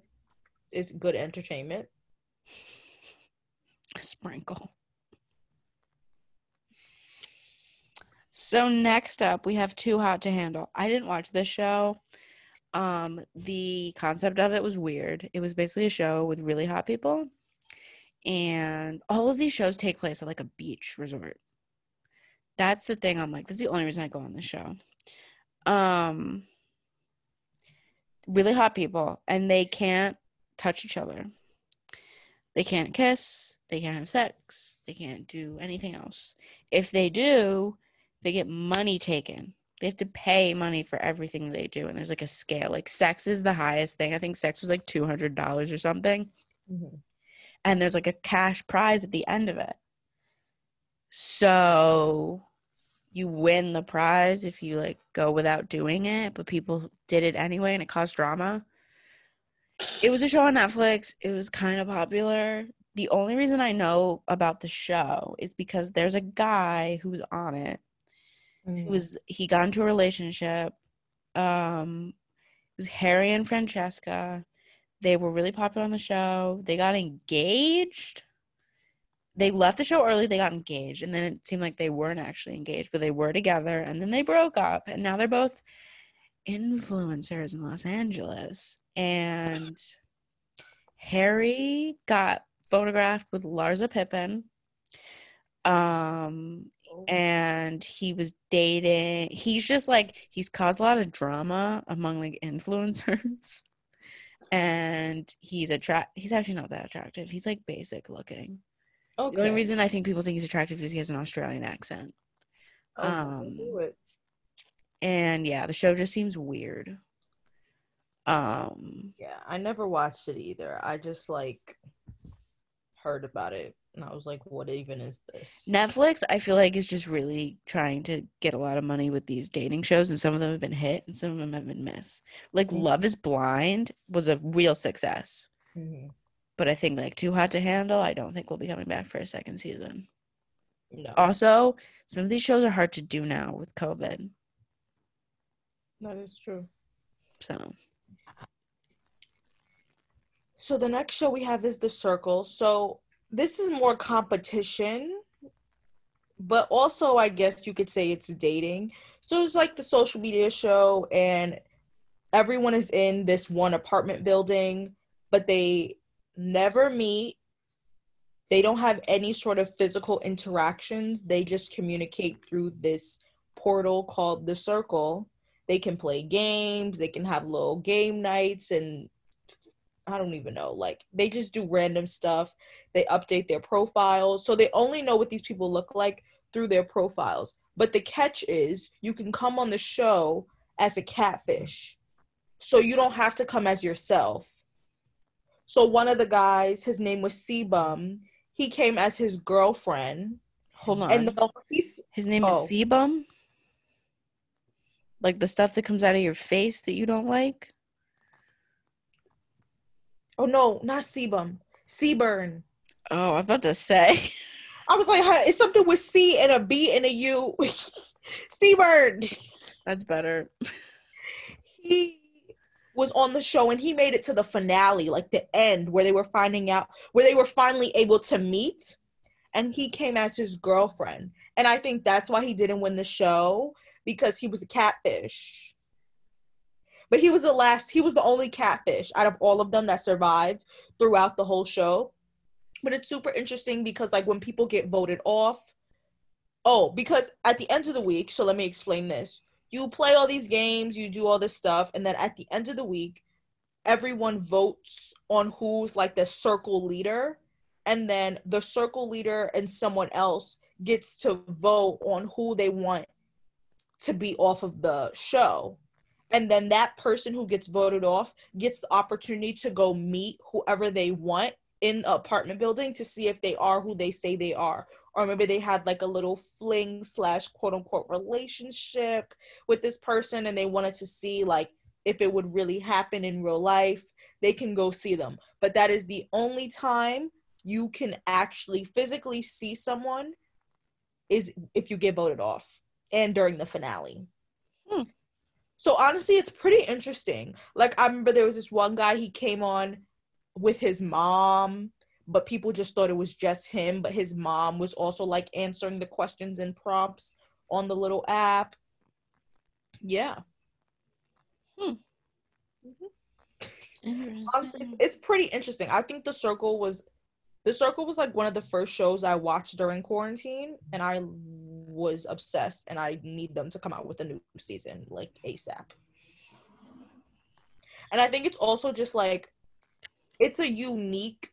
is good entertainment. Sprinkle. So next up, we have Too Hot to Handle. I didn't watch this show. Um, the concept of it was weird. It was basically a show with really hot people, and all of these shows take place at like a beach resort. That's the thing. I'm like, that's the only reason I go on the show. Um, really hot people, and they can't touch each other. They can't kiss. They can't have sex. They can't do anything else. If they do, they get money taken. They have to pay money for everything they do. And there's like a scale. Like sex is the highest thing. I think sex was like $200 or something. And there's like a cash prize at the end of it. So you win the prize if you like go without doing it, but people did it anyway and it caused drama. It was a show on Netflix. It was kind of popular. The only reason I know about the show is because there's a guy who's on it. He was he got into a relationship. Um it was Harry and Francesca. They were really popular on the show. They got engaged. They left the show early, they got engaged, and then it seemed like they weren't actually engaged, but they were together, and then they broke up, and now they're both influencers in Los Angeles. And Harry got photographed with Larsa Pippen. Um, and he was dating he's just like he's caused a lot of drama among like influencers and he's attract he's actually not that attractive. He's like basic looking. Okay. the only reason i think people think he's attractive is he has an australian accent. Okay, um, and yeah the show just seems weird. Um Yeah, I never watched it either. I just like heard about it and I was like, what even is this? netflix i feel like is just really trying to get a lot of money with these dating shows and some of them have been hit and some of them have been miss like Mhm. love is blind was a real success Mhm. but I think like Too Hot to Handle, I don't think we'll be coming back for a second season. No, Also, some of these shows are hard to do now with COVID. that is true. So So the next show we have is The Circle. So this is more competition, but also I guess you could say it's dating. So it's like the social media show, and everyone is in this one apartment building, but they never meet. They don't have any sort of physical interactions. They just communicate through this portal called The Circle. They can play games, they can have little game nights and I don't even know. Like they just do random stuff. They update their profiles. So they only know what these people look like through their profiles. But the catch is you can come on the show as a catfish. So you don't have to come as yourself. So one of the guys, his name was Sebum, he came as his girlfriend. Hold on. And the, he's His name Oh. is sebum. Like the stuff that comes out of your face that you don't like. Oh no, not Sebum. Seaburn. Oh, I'm about to say. I was like, huh, it's something with C and a B and a U. Seaburn. That's better. he was on the show and he made it to the finale, like the end, where they were finding out, where they were finally able to meet. And he came as his girlfriend. And I think that's why he didn't win the show because he was a catfish. But he was the last, he was the only catfish out of all of them that survived throughout the whole show. But it's super interesting because, like, when people get voted off, oh, because at the end of the week, so let me explain this you play all these games, you do all this stuff, and then at the end of the week, everyone votes on who's like the circle leader, and then the circle leader and someone else gets to vote on who they want to be off of the show. And then that person who gets voted off gets the opportunity to go meet whoever they want in the apartment building to see if they are who they say they are. Or maybe they had like a little fling slash quote unquote relationship with this person and they wanted to see like if it would really happen in real life they can go see them. But that is the only time you can actually physically see someone is if you get voted off and during the finale. Hmm. So honestly it's pretty interesting like i remember there was this one guy he came on with his mom but people just thought it was just him but his mom was also like answering the questions and prompts on the little app yeah Hmm. Mhm. honestly it's, it's pretty interesting i think the circle was the circle was like one of the first shows i watched during quarantine and i was obsessed and i need them to come out with a new season like asap and i think it's also just like it's a unique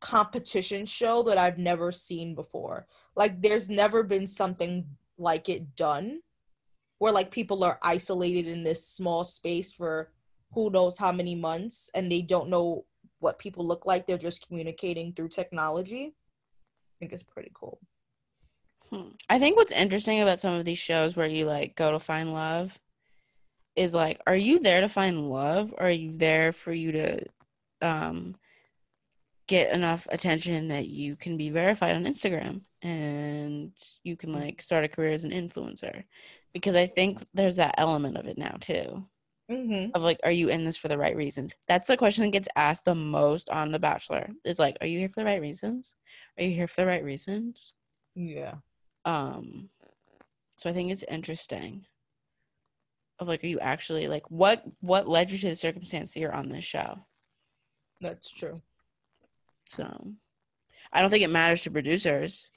competition show that i've never seen before. Like there's never been something like it done where like people are isolated in this small space for who knows how many months and they don't know what people look like. They're just communicating through technology. I think it's pretty cool Hmm. I think what's interesting about some of these shows where you like go to find love is like, are you there to find love or are you there for you to um, get enough attention that you can be verified on Instagram and you can like start a career as an influencer? Because I think there's that element of it now too. mm-hmm. Of like, are you in this for the right reasons? That's the question that gets asked the most on The Bachelor. Is like, are you here for the right reasons? Are you here for the right reasons? yeah um so i think it's interesting of like are you actually like what what led you to the circumstance that you're on this show? That's true. So i don't think it matters to producers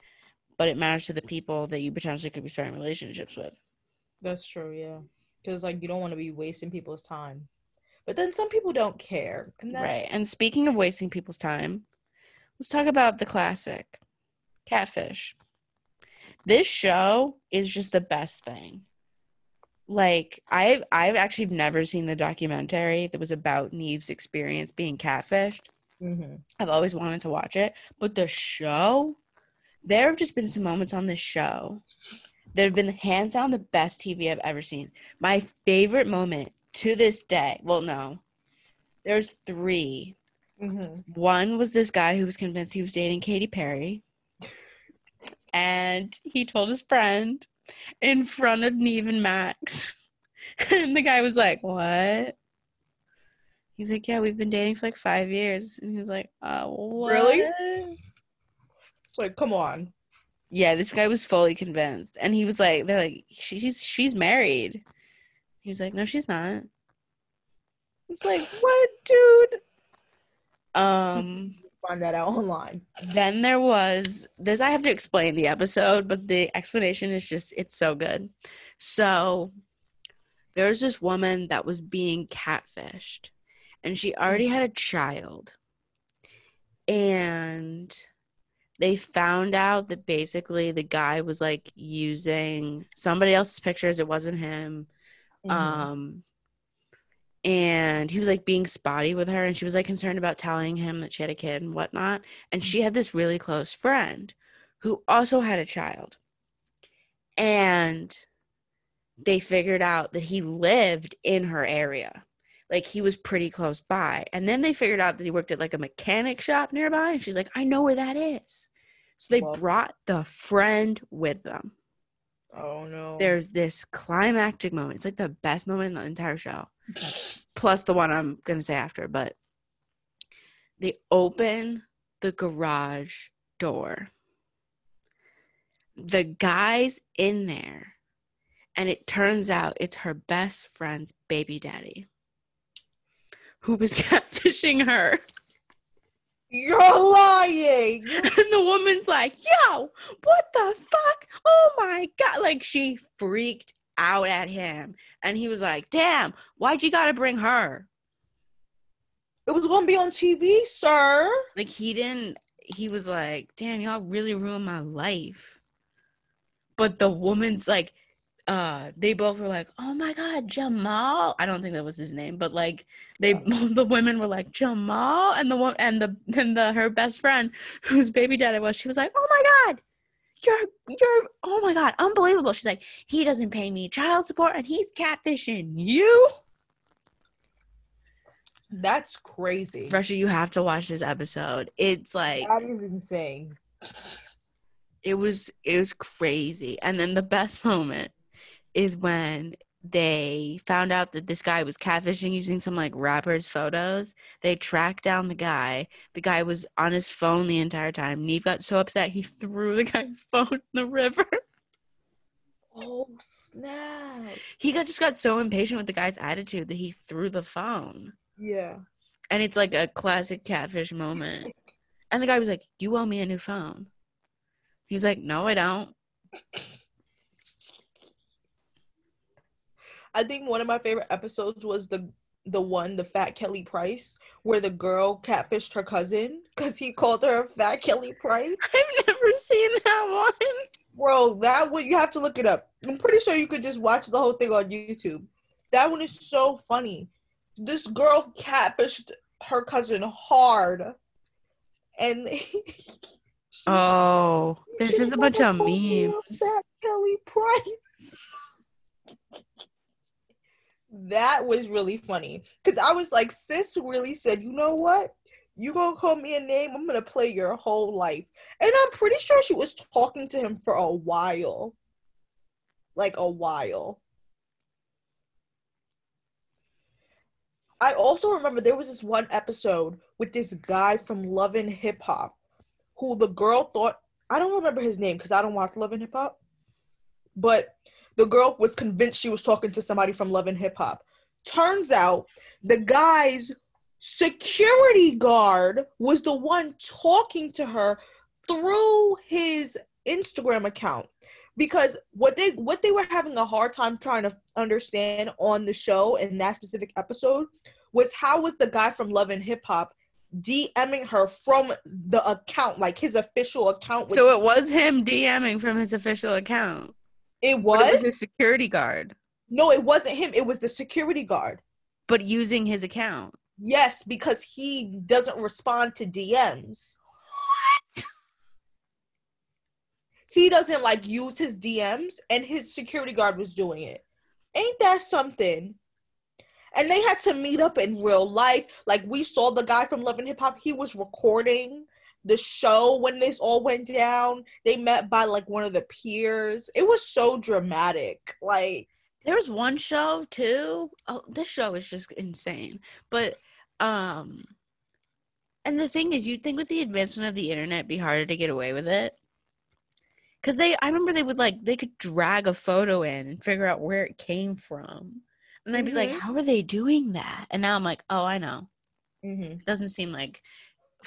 but it matters to the people that you potentially could be starting relationships with. That's true yeah. Because like you don't want to be wasting people's time. But then some people don't care and that's right and speaking of wasting people's time let's talk about the classic catfish this show is just the best thing like i've i've actually never seen the documentary that was about Nev's experience being catfished Mhm. i've always wanted to watch it but the show there have just been some moments on this show that have been hands down the best tv i've ever seen my favorite moment to this day well no there's three Mhm. one was this guy who was convinced he was dating Katy Perry. And he told his friend in front of Nev and Max. And the guy was like, What? He's like, Yeah, we've been dating for like five years. And he was like, Uh, what? Really? it's like come on Yeah, this guy was fully convinced. And he was like, They're like, She's she's married. He was like, No, she's not. It's like, What, dude? Um find that out online then there was this i have to explain the episode but the explanation is just it's so good so there's this woman that was being catfished and she already had a child and they found out that basically the guy was like using somebody else's pictures. It wasn't him. Mhm. Um, and he was like being spotty with her, and she was like concerned about telling him that she had a kid and whatnot. And she had this really close friend who also had a child. And they figured out that he lived in her area. Like he was pretty close by. And then they figured out that he worked at like a mechanic shop nearby. And she's like, I know where that is. So they Well- brought the friend with them. Oh no. There's this climactic moment. It's like the best moment in the entire show. Plus the one I'm going to say after. But they open the garage door. The guy's in there. And it turns out it's her best friend's baby daddy who was catfishing her. You're lying. And the woman's like, yo, what the fuck? Oh my God. Like, she freaked out at him. And he was like, damn, why'd you gotta bring her? It was gonna be on TV, sir. Like, he didn't, he was like, damn, y'all really ruined my life. But the woman's like, uh, they both were like, oh my God, Jamal. I don't think that was his name, but like, they, the women were like, Jamal. And the one, and the, and the, her best friend, whose baby daddy was, she was like, oh my God. You're you're oh my god, unbelievable. She's like, he doesn't pay me child support and he's catfishing you. That's crazy. Risha, you have to watch this episode. It's like That is insane. it was it was crazy. And then the best moment is when they found out that this guy was catfishing using some like rapper's photos. They tracked down the guy. The guy was on his phone the entire time. Nev got so upset he threw the guy's phone in the river. Oh snap. he got just got so impatient with the guy's attitude that he threw the phone. Yeah. And it's like a classic catfish moment. And the guy was like, You owe me a new phone. He was like, No, I don't. I think one of my favorite episodes was the the one, the Fat Kelly Price, where the girl catfished her cousin because he called her Fat Kelly Price. I've never seen that one. Bro, that one you have to look it up. I'm pretty sure you could just watch the whole thing on YouTube. That one is so funny. This girl catfished her cousin hard, and Oh, there's just a bunch of like, "Oh, yeah, memes. Fat Kelly Price. that was really funny because I was like, sis really said, you know what? You gonna call me a name? I'm gonna play your whole life. And I'm pretty sure she was talking to him for a while. Like a while. I also remember there was this one episode with this guy from Love and Hip Hop who the girl thought I don't remember his name because I don't watch Love and Hip Hop. But the girl was convinced she was talking to somebody from Love and Hip Hop. Turns out the guy's security guard was the one talking to her through his Instagram account. Because what they what they were having a hard time trying to understand on the show in that specific episode was how was the guy from Love and Hip Hop DMing her from the account, like his official account. So it was him DMing from his official account. It But was it was his security guard, no, it wasn't him. It was the security guard. but using his account. Yes, because he doesn't respond to DMs. What? He doesn't like use his DMs, and his security guard was doing it. Ain't that something? And they had to meet up in real life. Like we saw the guy from Love and Hip Hop. He was recording the show when this all went down. They met by like one of the peers. It was so dramatic. Like There was one show too. Oh, this show is just insane. But um and the thing is you'd think with the advancement of the internet it'd be harder to get away with it. Cause they I remember they would like they could drag a photo in and figure out where it came from. And I'd be like, Mhm. how are they doing that? And now I'm like, oh I know. Mm-hmm. It doesn't seem like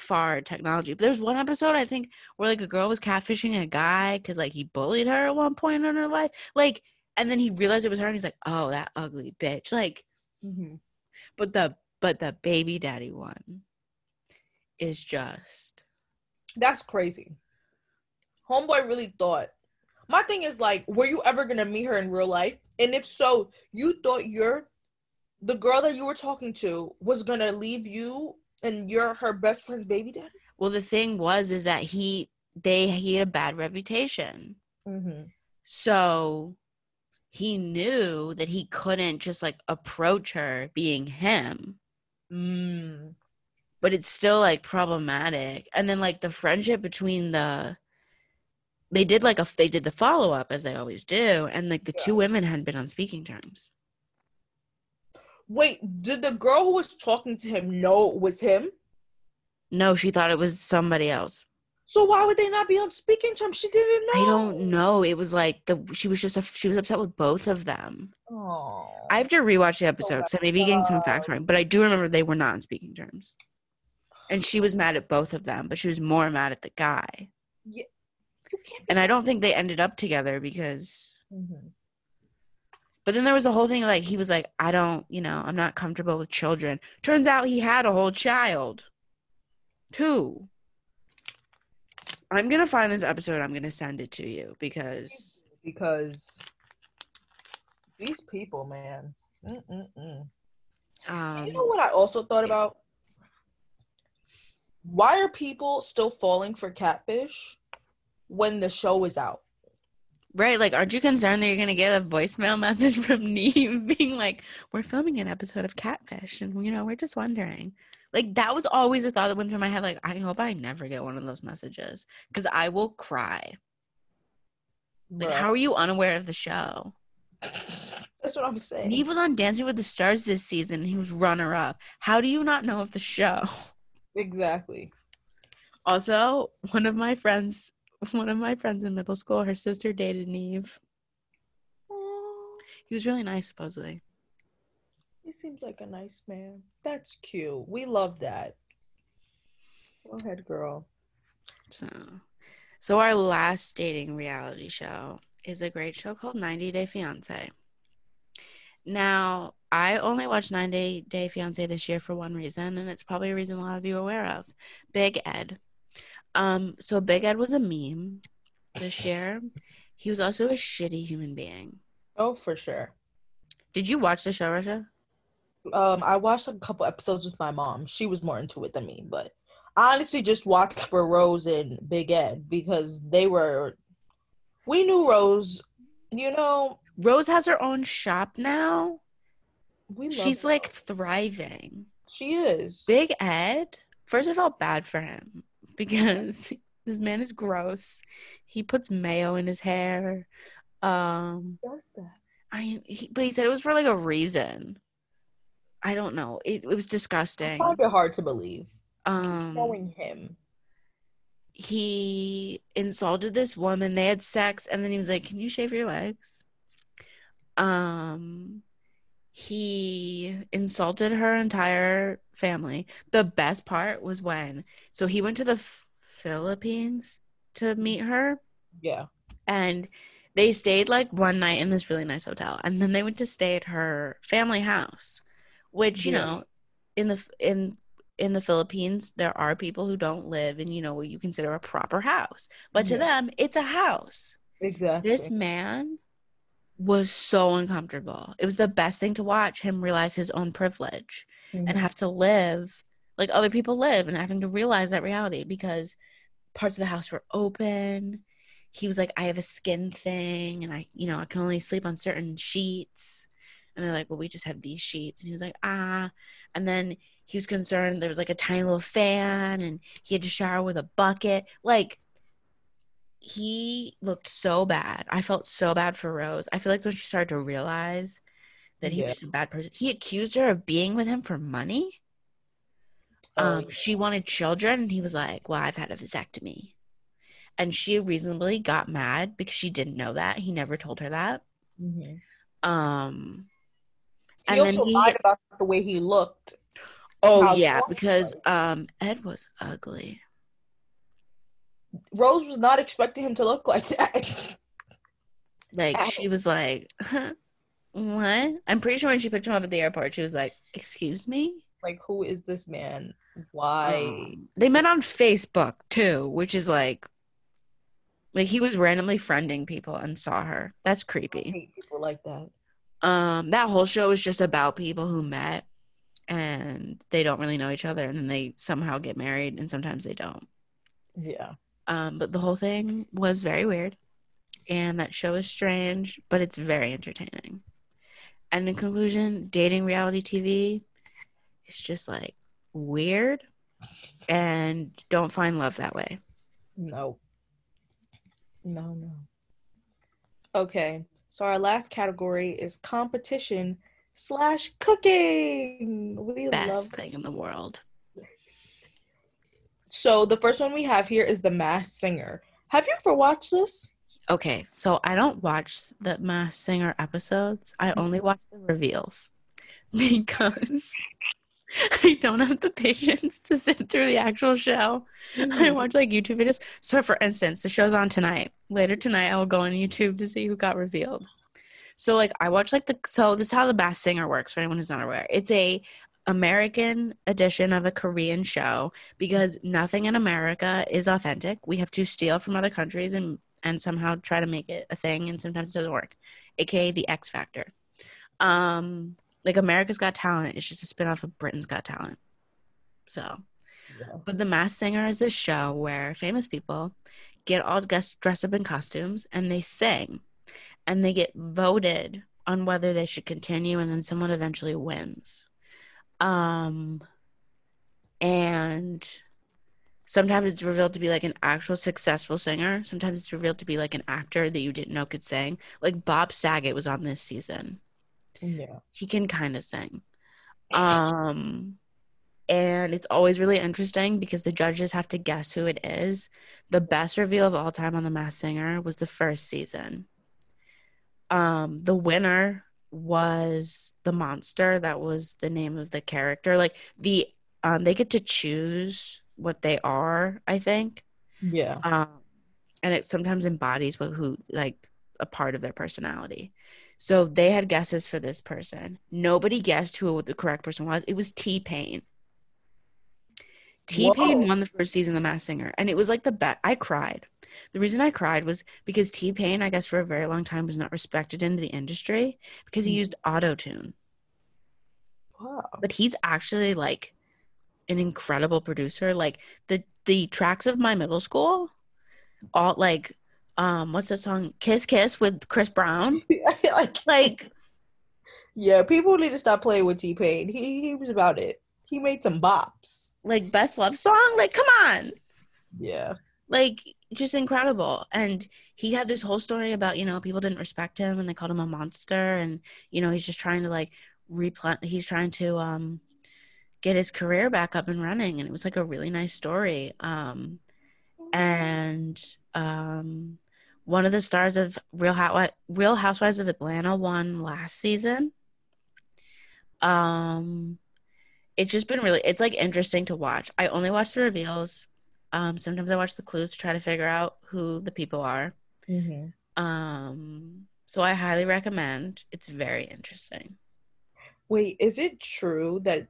far technology. But there was one episode I think where like a girl was catfishing a guy because like he bullied her at one point in her life. Like, and then he realized it was her, and he's like, "Oh, that ugly bitch!" Like, Mhm. but the but the baby daddy one is just that's crazy. Homeboy really thought. My thing is like, were you ever gonna meet her in real life? And if so, you thought you're the girl that you were talking to was gonna leave you and you're her best friend's baby daddy? Well, the thing was is that he they he had a bad reputation. Mm-hmm. So he knew that he couldn't just like approach her being him. Mm. But it's still like problematic. And then like the friendship between the they did like a they did the follow up as they always do and like the Yeah. two women had been on speaking terms. Wait, did the girl who was talking to him know it was him? No, she thought it was somebody else. So why would they not be on speaking terms? She didn't know. I don't know. It was like the she was just a, she was upset with both of them. Oh. I have to rewatch the episode, so I may be getting some facts God. wrong, but I do remember they were not on speaking terms. And she was mad at both of them, but she was more mad at the guy. You can't And I don't think they ended up together because Mhm. But then there was a whole thing like he was like, I don't, you know, I'm not comfortable with children. Turns out he had a whole child. Two. I'm gonna find this episode, I'm gonna send it to you because because these people, man. Mm-mm-mm. um You know what I also thought about? Why are people still falling for catfish when the show is out? Right, like, aren't you concerned that you're gonna get a voicemail message from Nev being like, "We're filming an episode of Catfish, and you know, we're just wondering." Like, that was always a thought that went through my head. Like, I hope I never get one of those messages because I will cry. Like, Bruh. how are you unaware of the show? That's what I'm saying. Nev was on Dancing with the Stars this season. And he was runner up. How do you not know of the show? Exactly. Also, one of my friends, one of my friends in middle school, her sister dated Nev. He was really nice, supposedly. He seems like a nice man. That's cute. We love that. Go ahead, girl. So, so our last dating reality show is a great show called 90 Day Fiance. Now, I only watched 90 Day Fiance this year for one reason, and it's probably a reason a lot of you are aware of. Big Ed. Um, so Big Ed was a meme this year. He was also a shitty human being. Oh, for sure. Did you watch the show, Risha? Um, I watched a couple episodes with my mom. She was more into it than me, but I honestly just watched for Rose and Big Ed because they were. We knew Rose. You know, Rose has her own shop now. we. Love She's her. like thriving. she is. Big Ed, first I felt bad for him because this man is gross. He puts mayo in his hair. Um, Does that? I he, but he said it was for like a reason. I don't know. It, it was disgusting. find it hard to believe. Um, Knowing him. he insulted this woman. They had sex, and then he was like, "Can you shave your legs?" Um, he insulted her entire family. The best part was when so he went to the Philippines to meet her, Yeah. and they stayed like one night in this really nice hotel, and then they went to stay at her family house, which you Yeah. know, in the in in the Philippines, there are people who don't live in you know what you consider a proper house, but to Yeah. them, it's a house. Exactly. This man was so uncomfortable. It was the best thing to watch him realize his own privilege Mhm. and have to live like other people live and having to realize that reality because parts of the house were open. He was like, I have a skin thing and I, you know, I can only sleep on certain sheets. And they're like, Well, we just have these sheets. And he was like, Ah. And then he was concerned there was like a tiny little fan and he had to shower with a bucket. Like, he looked so bad. I felt so bad for Rose. I feel like when she started to realize that he Yeah. was a bad person, he accused her of being with him for money. Oh, Um, she wanted children, and he was like, "Well, I've had a vasectomy," and she reasonably got mad because she didn't know that. He never told her that. mhm. Um, He and then also he, lied about the way he looked. oh yeah, because um, Ed was ugly. Rose was not expecting him to look like that. Like she was like, "What?" I'm pretty sure when she picked him up at the airport, she was like, "Excuse me." like, who is this man? Why? Um, they met on Facebook too, which is like Like he was randomly friending people and saw her. That's creepy. people like that. Um, that whole show is just about people who met and they don't really know each other and then they somehow get married and sometimes they don't. Yeah. Um, but the whole thing was very weird. And that show is strange, but it's very entertaining. And in conclusion, dating reality TV is just like weird and don't find love that way. No. No, no. Okay. So our last category is competition slash cooking. We Best love thing in the world. So the first one we have here is the Masked Singer. Have you ever watched this? Okay, so I don't watch the Masked Singer episodes. I mm-hmm. only watch the reveals because I don't have the patience to sit through the actual show. I mm-hmm. watch like YouTube videos. So, for instance, the show's on tonight. Later tonight, I will go on YouTube to see who got revealed. So, like, I watch like the so this is how the Masked Singer works for anyone who's not aware. It's a American edition of a Korean show because nothing in America is authentic. We have to steal from other countries and and somehow try to make it a thing, and sometimes it doesn't work. AKA the X Factor. Um, like America's Got Talent is just a spinoff of Britain's Got Talent. So, Yeah. but The Masked Singer is this show where famous people get all dressed dressed up in costumes and they sing, and they get voted on whether they should continue, and then someone eventually wins. Um, and sometimes it's revealed to be like an actual successful singer. Sometimes it's revealed to be like an actor that you didn't know could sing. Like Bob Saget was on this season Yeah. he can kind of sing. Um, and it's always really interesting because the judges have to guess who it is. The best reveal of all time on The Masked Singer was the first season. Um, the winner was the monster. That was the name of the character. Like the um, they get to choose what they are. I think Yeah. um, and it sometimes embodies what who like a part of their personality. So they had guesses for this person. Nobody guessed who the correct person was. It was T Pain. T Pain won the first season of The Masked Singer, and it was like the best. I cried. The reason I cried was because T Pain, I guess, for a very long time was not respected in the industry because he Mhm. used auto tune. Wow. But he's actually like an incredible producer. Like the the tracks of my middle school, all like um what's that song kiss kiss with chris brown like, like yeah, people need to stop playing with T Pain. He he was about it. He made some bops. like best love song? Like come on. Yeah. like just incredible. And he had this whole story about you know people didn't respect him and they called him a monster. And you know he's just trying to like replant he's trying to um get his career back up and running. And it was like a really nice story. Um and um one of the stars of real Housewi- real housewives of atlanta won last season. Um it's just been really it's like interesting to watch. I only watch the reveals. Um sometimes i watch the clues to try to figure out who the people are. Mhm. um so i highly recommend. It's very interesting. Wait, is it true that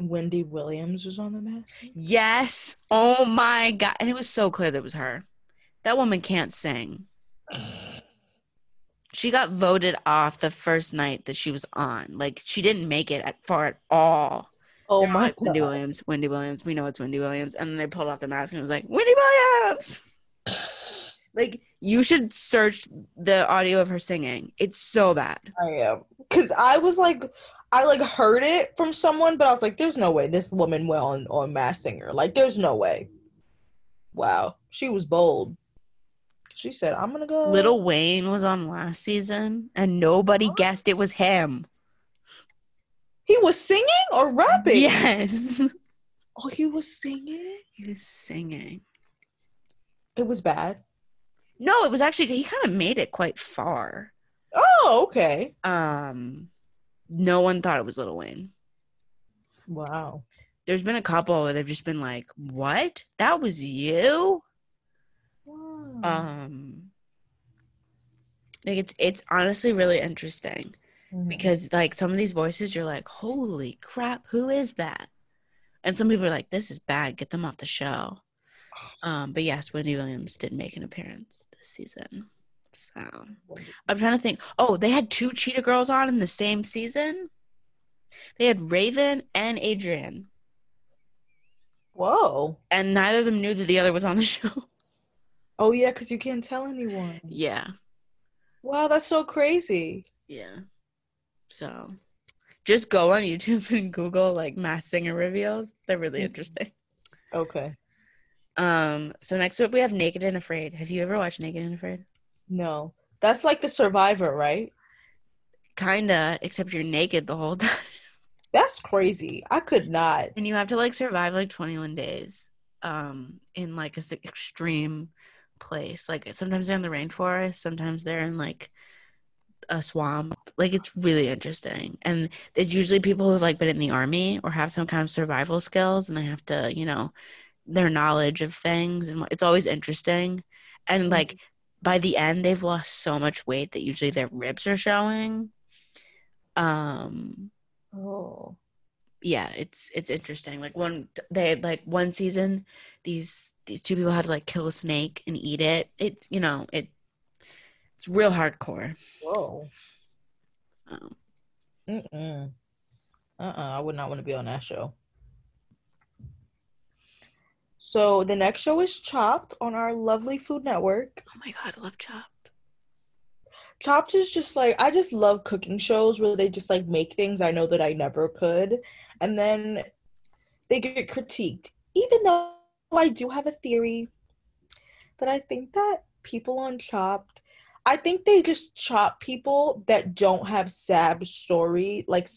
Wendy Williams was on the mask? yes. Oh my god. And it was so clear that it was her. That woman can't sing. She got voted off the first night that she was on. Like she didn't make it at far at all Oh They were my like, Wendy. Williams, Wendy Williams. We know it's Wendy Williams. And then they pulled off the mask and it was like, Wendy Williams. like, you should search the audio of her singing. It's so bad. I am. Cause I was like I like heard it from someone, but I was like, there's no way this woman went on on Masked Singer. Like, there's no way. Wow. She was bold. She said, I'm gonna go Lil Wayne was on last season and nobody guessed it was him. He was singing or rapping? Yes. Oh, he was singing? he was singing. It was bad. No, it was actually, he kind of made it quite far. Oh, okay. Um, no one thought it was Lil Wayne. Wow. There's been a couple where they've just been like, what? That was you? wow. um like it's it's honestly really interesting Mhm. because like some of these voices you're like holy crap who is that and some people are like this is bad get them off the show Um, but yes, Wendy Williams did make an appearance this season. So I'm trying to think. Oh, they had two Cheetah Girls on in the same season. They had Raven and Adrienne, Whoa. and neither of them knew that the other was on the show. Oh yeah, because you can't tell anyone. yeah, Wow, that's so crazy. yeah. So just go on YouTube and Google like Masked Singer reveals. They're really Mhm. interesting. Okay. Um. So next up we have Naked and Afraid. Have you ever watched Naked and Afraid? No. That's like the survivor, right? Kinda, except you're naked the whole time. That's crazy. I could not. and you have to like survive like 21 days um in like a extreme place like sometimes they're in the rainforest sometimes they're in like a swamp. Like it's really interesting. And it's usually people who've like been in the army or have some kind of survival skills and they have to you know their knowledge of things and it's always interesting. And like by the end they've lost so much weight that usually their ribs are showing. Um Oh. yeah it's it's interesting. Like one they like one season these these two people had to like kill a snake and eat it. It you know it it's real hardcore Whoa. so. Mm-mm. Uh-uh. I would not want to be on that show. So the next show is Chopped on our lovely Food Network. oh my god i love chopped Chopped is just like I just love cooking shows where they just like make things I know that I never could, and then they get critiqued. Even though I do have a theory that I think that people on Chopped, I think they just chop people that don't have sad story, like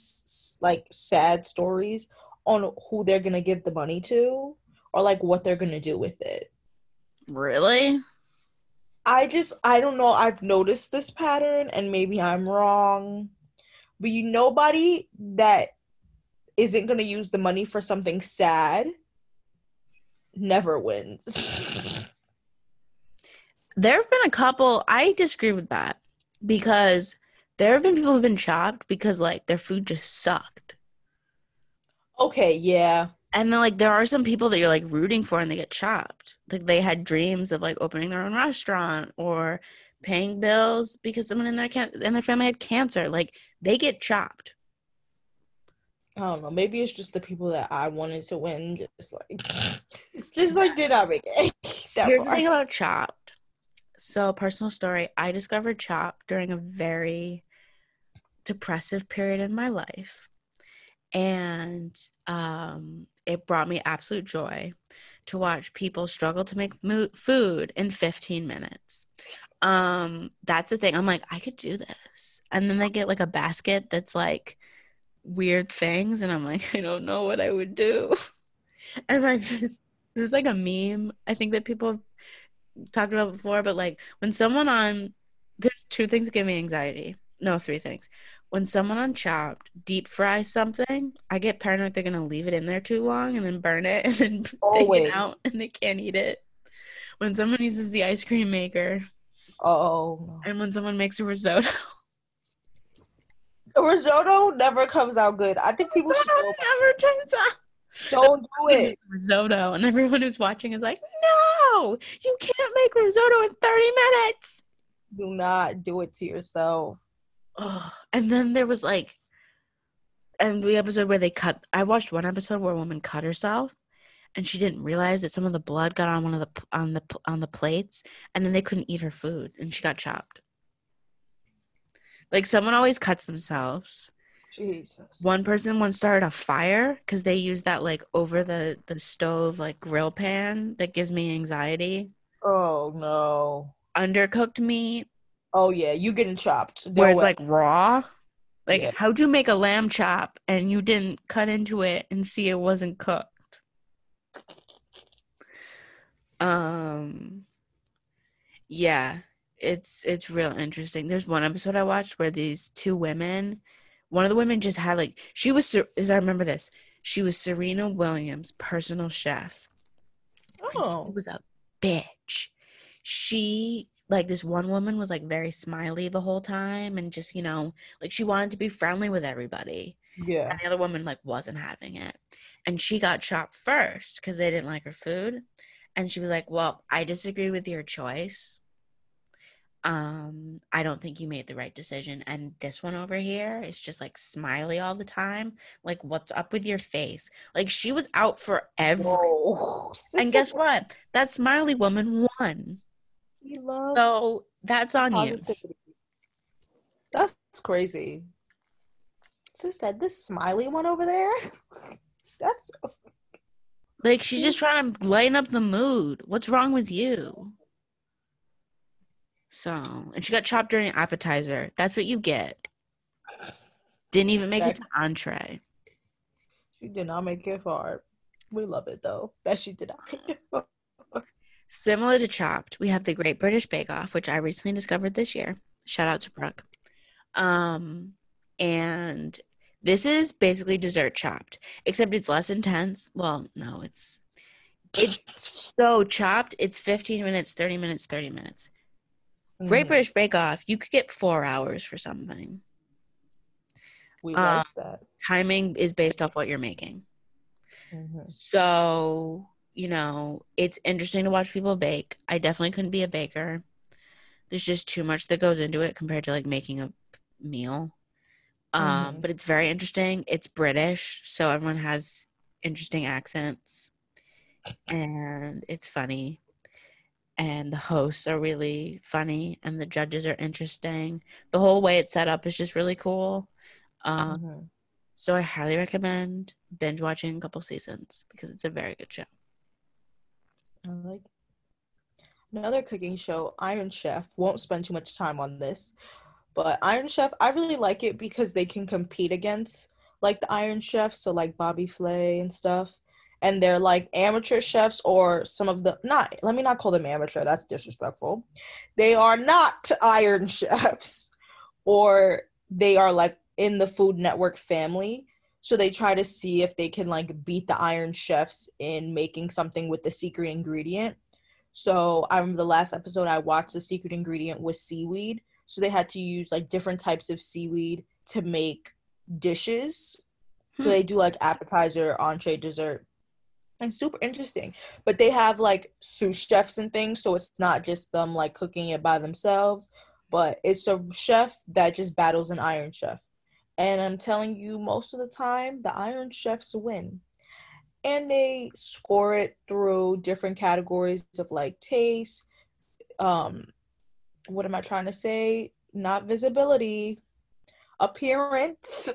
like sad stories on who they're gonna give the money to or like what they're gonna do with it. really I just I don't know. I've noticed this pattern and maybe I'm wrong. But you nobody that isn't gonna use the money for something sad never wins. there have been a couple i disagree with that because there have been people who've been chopped because like their food just sucked okay, yeah. and then like there are some people that you're like rooting for and they get chopped like they had dreams of like opening their own restaurant or paying bills because someone in their can- in their family had cancer like they get chopped I don't know. Maybe it's just the people that I wanted to win, just like just like did not make it. that here's the thing about chopped so personal story i discovered CHOP during a very depressive period in my life. And um it brought me absolute joy to watch people struggle to make mo- food in 15 minutes. Um that's the thing. I'm like i could do this. And then they get like a basket that's like weird things and i'm like i don't know what i would do. And my this is like a meme i think that people have talked about before but like when someone on there's two things that give me anxiety. No three things. When someone on chopped deep fries something i get paranoid they're gonna leave it in there too long and then burn it and then take it out and they can't eat it. When someone uses the ice cream maker. Oh and when someone makes a risotto. Risotto never comes out good. I think people should risotto never turns out. Don't do it. risotto and everyone who's watching is like no you can't make risotto in 30 minutes Do not do it to yourself. Ugh. and then there was like and the episode where they cut i watched one episode where a woman cut herself and she didn't realize that some of the blood got on one of the on the on the plates and then they couldn't eat her food and she got chopped like someone always cuts themselves Jesus. one person once started a fire because they used that like over the the stove like grill pan that gives me anxiety Oh no. undercooked meat Oh yeah, you getting chopped. where it's way. like raw. Like, Yeah. how'd you make a lamb chop and you didn't cut into it and see it wasn't cooked? Um, yeah, it's it's real interesting. There's one episode I watched where these two women, one of the women just had like she was as I remember this, she was Serena Williams' personal chef. oh. It was a bitch. She like this one woman was like very smiley the whole time and just, you know, like she wanted to be friendly with everybody. Yeah. And the other woman like wasn't having it. And she got chopped first because they didn't like her food. and she was like, "Well, I disagree with your choice. Um, I don't think you made the right decision. And this one over here is just like smiley all the time. Like, what's up with your face? Like, she was out for every. Whoa. And guess what? That smiley woman won. So that's on you. That's crazy. Sis said this smiley one over there. That's Like, she's just trying to lighten up the mood. What's wrong with you? So, and she got chopped during appetizer. That's what you get. Didn't even make it to entree. she did not make it far. We love it though. That she did not make it far. Similar to Chopped, we have the Great British Bake Off, which I recently discovered this year. Shout out to Brooke. Um, and this is basically dessert chopped, except it's less intense. Well, no, it's it's so chopped. It's 15 minutes, 30 minutes, 30 minutes. Great Mhm. British Bake Off, you could get four hours for something. We uh, like that. Timing is based off what you're making. Mhm. So, you know, it's interesting to watch people bake. I definitely couldn't be a baker. There's just too much that goes into it compared to like making a meal. Um, Mhm. but it's very interesting. It's British, so everyone has interesting accents. And it's funny. And the hosts are really funny and the judges are interesting. The whole way it's set up is just really cool. Um, Mhm. so I highly recommend binge watching a couple seasons because it's a very good show. I like another cooking show, Iron Chef. Won't spend too much time on this, but Iron Chef, I really like it because they can compete against like the Iron Chef, so like Bobby Flay and stuff. And they're like amateur chefs or some of the not let me not call them amateur, that's disrespectful. They are not iron chefs or they are like in the Food Network family. So they try to see if they can like beat the Iron Chefs in making something with the secret ingredient. So I remember the last episode I watched, the secret ingredient was seaweed. So they had to use like different types of seaweed to make dishes. So Hmm. they do like appetizer, entree, dessert. And super interesting. But they have like sous chefs and things, so it's not just them like cooking it by themselves, but it's a chef that just battles an iron chef. And I'm telling you, most of the time, the Iron Chefs win. And they score it through different categories of like taste, um, what am I trying to say? Not visibility, appearance,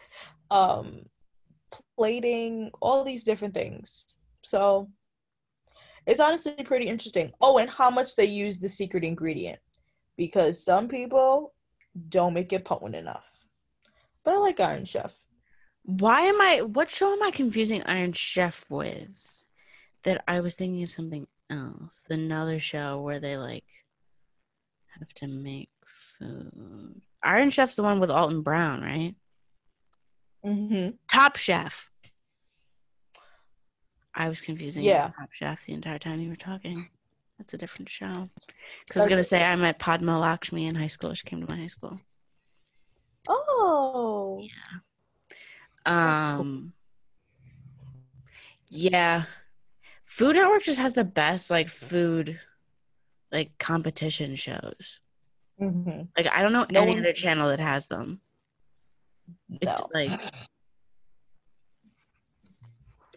um, plating, all these different things. So it's honestly pretty interesting. Oh, and how much they use the secret ingredient. Because some people don't make it potent enough. But I like Iron Chef. Why am I? What show am I confusing Iron Chef with? That I was thinking of something else. Another show where they like have to make food. Iron Chef's the one with Alton Brown, right? Mm-hmm. Top Chef. I was confusing Yeah. Top Chef the entire time you were talking. That's a different show. Because I was gonna say I met Padma Lakshmi in high school. She came to my high school. Oh. Yeah. Um, yeah, Food Network just has the best like food, like competition shows. Mm-hmm. Like I don't know No any one- other channel that has them. No. like,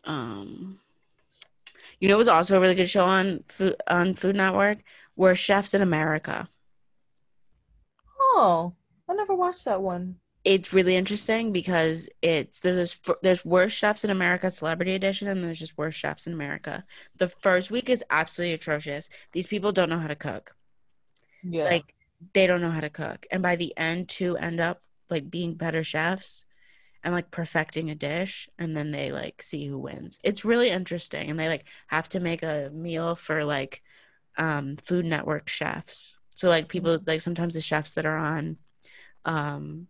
um, you know, it was also a really good show on food on Food Network. Worst Chefs in America. Oh, I never watched that one. It's really interesting because it's there's there's worst chefs in America Celebrity Edition and there's just worst chefs in America. The first week is absolutely atrocious. These people don't know how to cook. Yeah. Like they don't know how to cook, and by the end, two end up like being better chefs and like perfecting a dish, and then they like see who wins. It's really interesting, and they like have to make a meal for like um, Food Network chefs. So like people like sometimes the chefs that are on um,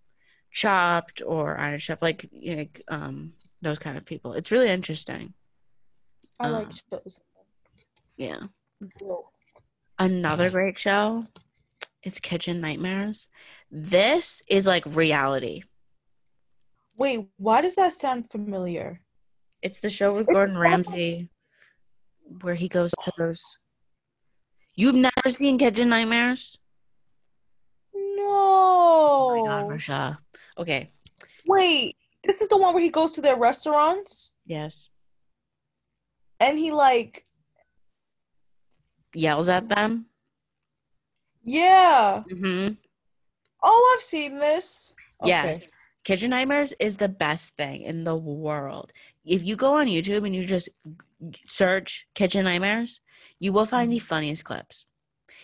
Chopped or Iron Chef, like you know, um, those kind of people. It's really interesting. I like um, shows. Yeah. Another great show It's Kitchen Nightmares. This is like reality. Wait, why does that sound familiar? It's the show with Gordon Ramsay where he goes to those. You've never seen Kitchen Nightmares? No. Oh my god, Risha. Okay. Wait, this is the one where he goes to their restaurants Yes. and he like, Yells at them. yeah. Mm-hmm. Oh, I've seen this. Okay. Yes. Kitchen Nightmares is the best thing in the world. If you go on YouTube and you just search Kitchen Nightmares, you will find the funniest clips.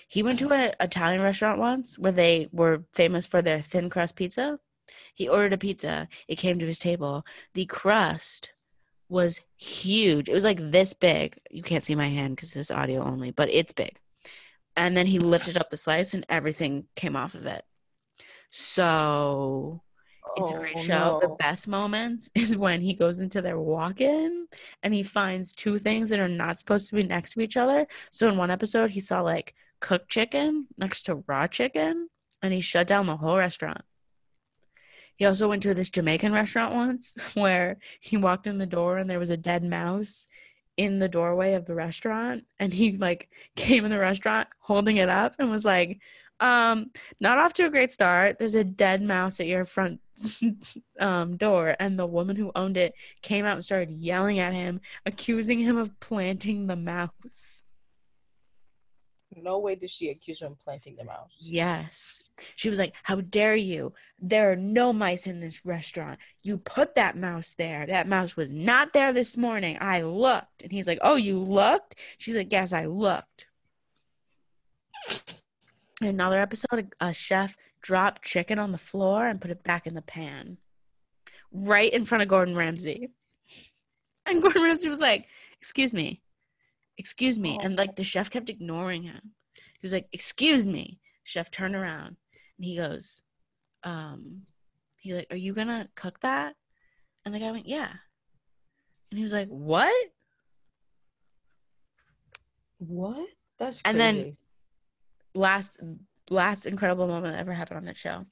He went to an Italian restaurant once where they were famous for their thin crust pizza. He ordered a pizza. It came to his table. The crust was huge. It was like this big. You can't see my hand because this is audio only, but it's big. And then he lifted up the slice and everything came off of it. So it's a oh, great Oh, show. The best moments is when he goes into their walk-in and he finds two things that are not supposed to be next to each other. So in one episode, he saw like cooked chicken next to raw chicken, and he shut down the whole restaurant. He also went to this Jamaican restaurant once where he walked in the door and there was a dead mouse in the doorway of the restaurant, and he like came in the restaurant holding it up and was like, um, not off to a great start. There's a dead mouse at your front um, door, and the woman who owned it came out and started yelling at him, accusing him of planting the mouse. No way did she accuse him of planting the mouse. Yes. She was like, How dare you? There are no mice in this restaurant. You put that mouse there. That mouse was not there this morning. I looked. And he's like, Oh, you looked? She's like, Yes, I looked. In another episode, a chef dropped chicken on the floor and put it back in the pan right in front of Gordon Ramsay. And Gordon Ramsay was like, Excuse me, excuse me. And like the chef kept ignoring him. He was like, Excuse me. Chef turned around and he goes, um, he like, Are you gonna cook that? And the guy went, Yeah. And he was like, What? What? That's crazy. And then- last last incredible moment that ever happened on that show.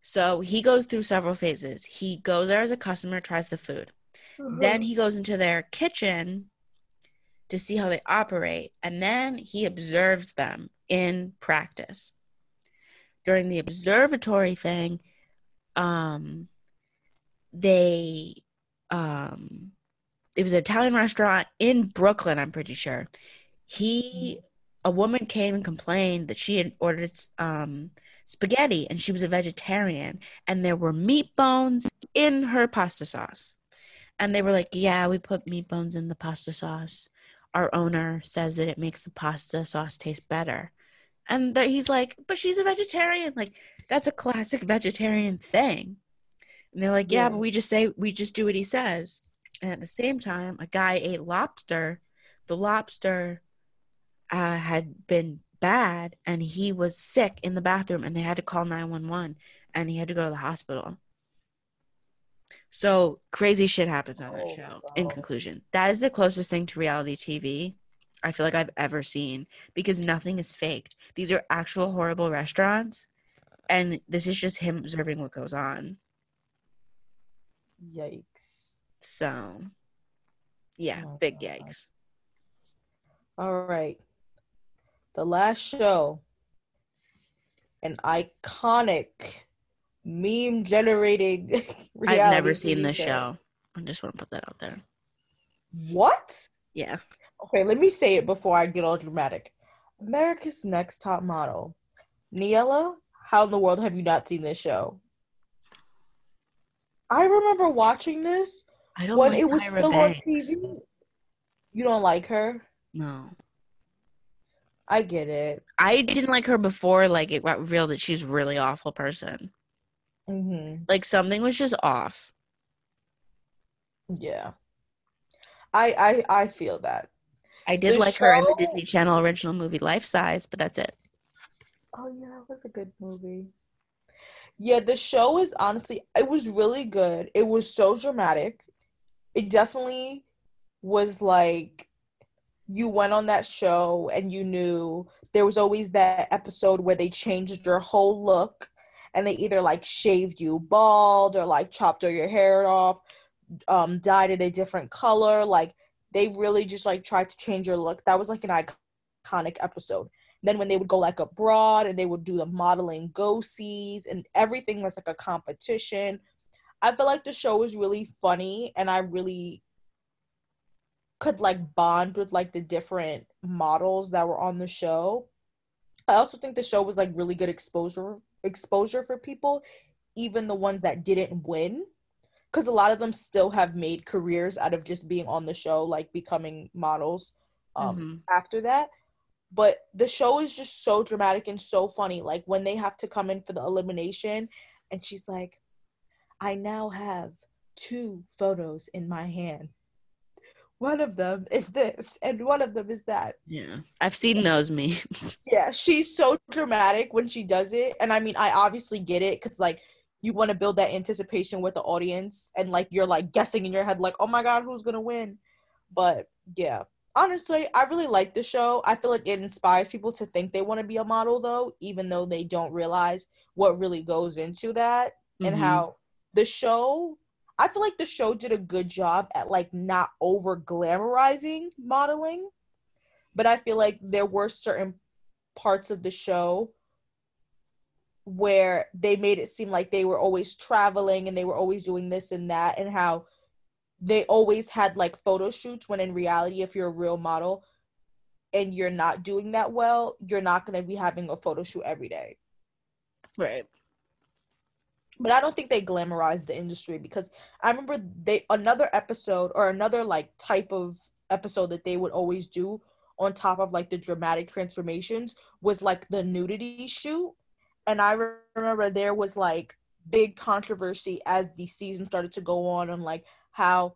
So he goes through several phases. He goes there as a customer, tries the food. Then he goes into their kitchen to see how they operate, and then he observes them in practice. During the observatory thing, um, they um, it was an Italian restaurant in Brooklyn. I'm pretty sure. He a woman came and complained that she had ordered um, spaghetti and she was a vegetarian, and there were meat bones in her pasta sauce. And they were like, Yeah, we put meat bones in the pasta sauce. Our owner says that it makes the pasta sauce taste better. And that he's like, But she's a vegetarian. Like, that's a classic vegetarian thing. And they're like, Yeah, Yeah. but we just say, we just do what he says. And at the same time, a guy ate lobster. The lobster uh, had been bad and he was sick in the bathroom and they had to call 911 and he had to go to the hospital. So crazy shit happens on that Oh, show. In conclusion, that is the closest thing to reality TV I feel like I've ever seen because nothing is faked. These are actual horrible restaurants and this is just him observing what goes on. Yikes. So, yeah, Oh, big God. yikes. All right. The last show. An iconic meme generating I've never seen this show. I just want to put that out there. What? Yeah. Okay, let me say it before I get all dramatic. America's Next Top Model. Neela, how in the world have you not seen this show? I remember watching this I don't when like it was Tyra still Banks. on TV. You don't like her? No. I get it. I didn't like her before like it got real that she's a really awful person. hmm Like something was just off. Yeah. I I I feel that. I did The like her in the Disney Channel original movie Life Size, but that's it. Oh yeah, that was a good movie. Yeah, the show is honestly it was really good. It was so dramatic. It definitely was like you went on that show and you knew there was always that episode where they changed your whole look and they either like shaved you bald or like chopped all your hair off, um, dyed it a different color. Like they really just like tried to change your look. That was like an iconic episode. Then when they would go like abroad and they would do the modeling go sees and everything was like a competition. I feel like the show was really funny and I really could like bond with like the different models that were on the show. I also think the show was like really good exposure exposure for people, even the ones that didn't win. Because a lot of them still have made careers out of just being on the show, like becoming models um, mm-hmm. after that. But the show is just so dramatic and so funny. Like when they have to come in for the elimination, and she's like, I now have two photos in my hand one of them is this and one of them is that. Yeah. I've seen those memes. Yeah, she's so dramatic when she does it. And I mean, I obviously get it cuz like you want to build that anticipation with the audience and like you're like guessing in your head like, "Oh my god, who's going to win?" But yeah. Honestly, I really like the show. I feel like it inspires people to think they want to be a model though, even though they don't realize what really goes into that mm-hmm. and how the show I feel like the show did a good job at like not over glamorizing modeling, but I feel like there were certain parts of the show where they made it seem like they were always traveling and they were always doing this and that and how they always had like photo shoots when in reality if you're a real model and you're not doing that well, you're not going to be having a photo shoot every day. Right but I don't think they glamorize the industry because I remember they another episode or another like type of episode that they would always do on top of like the dramatic transformations was like the nudity shoot. And I remember there was like big controversy as the season started to go on on like how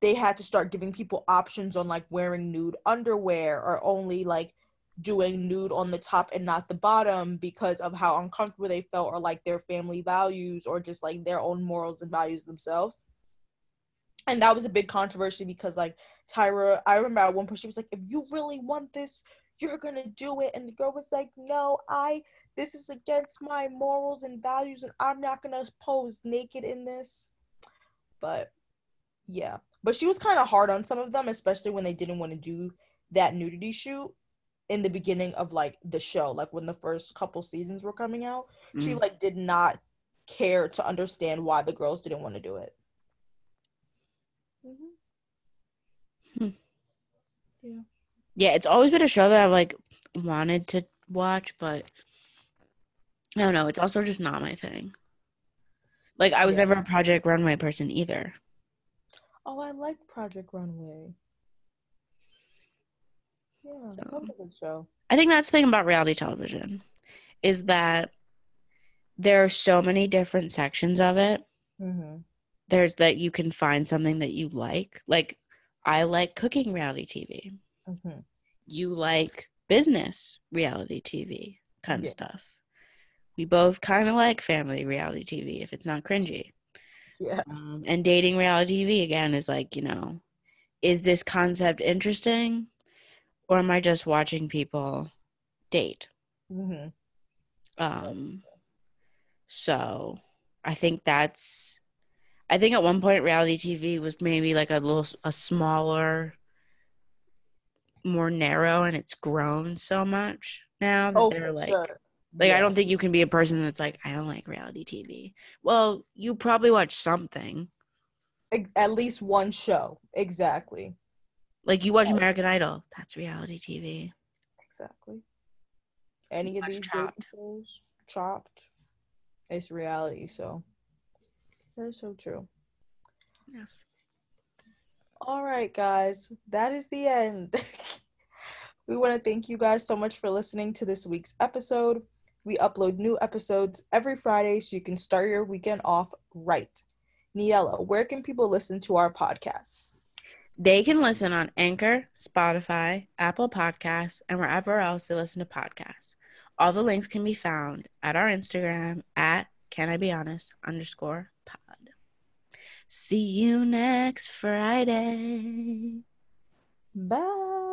they had to start giving people options on like wearing nude underwear or only like doing nude on the top and not the bottom because of how uncomfortable they felt or like their family values or just like their own morals and values themselves. And that was a big controversy because like Tyra, I remember at one point she was like, if you really want this, you're gonna do it. And the girl was like, No, I this is against my morals and values and I'm not gonna pose naked in this. But yeah. But she was kind of hard on some of them, especially when they didn't want to do that nudity shoot in the beginning of like the show like when the first couple seasons were coming out mm-hmm. she like did not care to understand why the girls didn't want to do it mm-hmm. hmm. yeah yeah it's always been a show that i've like wanted to watch but i don't know it's also just not my thing like i was yeah. never a project runway person either oh i like project runway yeah, so, a good show. I think that's the thing about reality television is that there are so many different sections of it. Mm-hmm. There's that you can find something that you like. Like, I like cooking reality TV. Mm-hmm. You like business reality TV kind yeah. of stuff. We both kind of like family reality TV if it's not cringy. Yeah. Um, and dating reality TV again is like, you know, is this concept interesting? Or am I just watching people date? Mm-hmm. Um, so I think that's. I think at one point reality TV was maybe like a little a smaller, more narrow, and it's grown so much now that oh, they're like. Sure. Like yeah. I don't think you can be a person that's like I don't like reality TV. Well, you probably watch something. At least one show, exactly. Like you watch American Idol, that's reality TV. Exactly. Any of these chopped. shows, chopped, it's reality. So that is so true. Yes. All right, guys, that is the end. we want to thank you guys so much for listening to this week's episode. We upload new episodes every Friday so you can start your weekend off right. Neela, where can people listen to our podcasts? They can listen on Anchor, Spotify, Apple Podcasts, and wherever else they listen to podcasts. All the links can be found at our Instagram at can I be honest underscore pod. See you next Friday. Bye.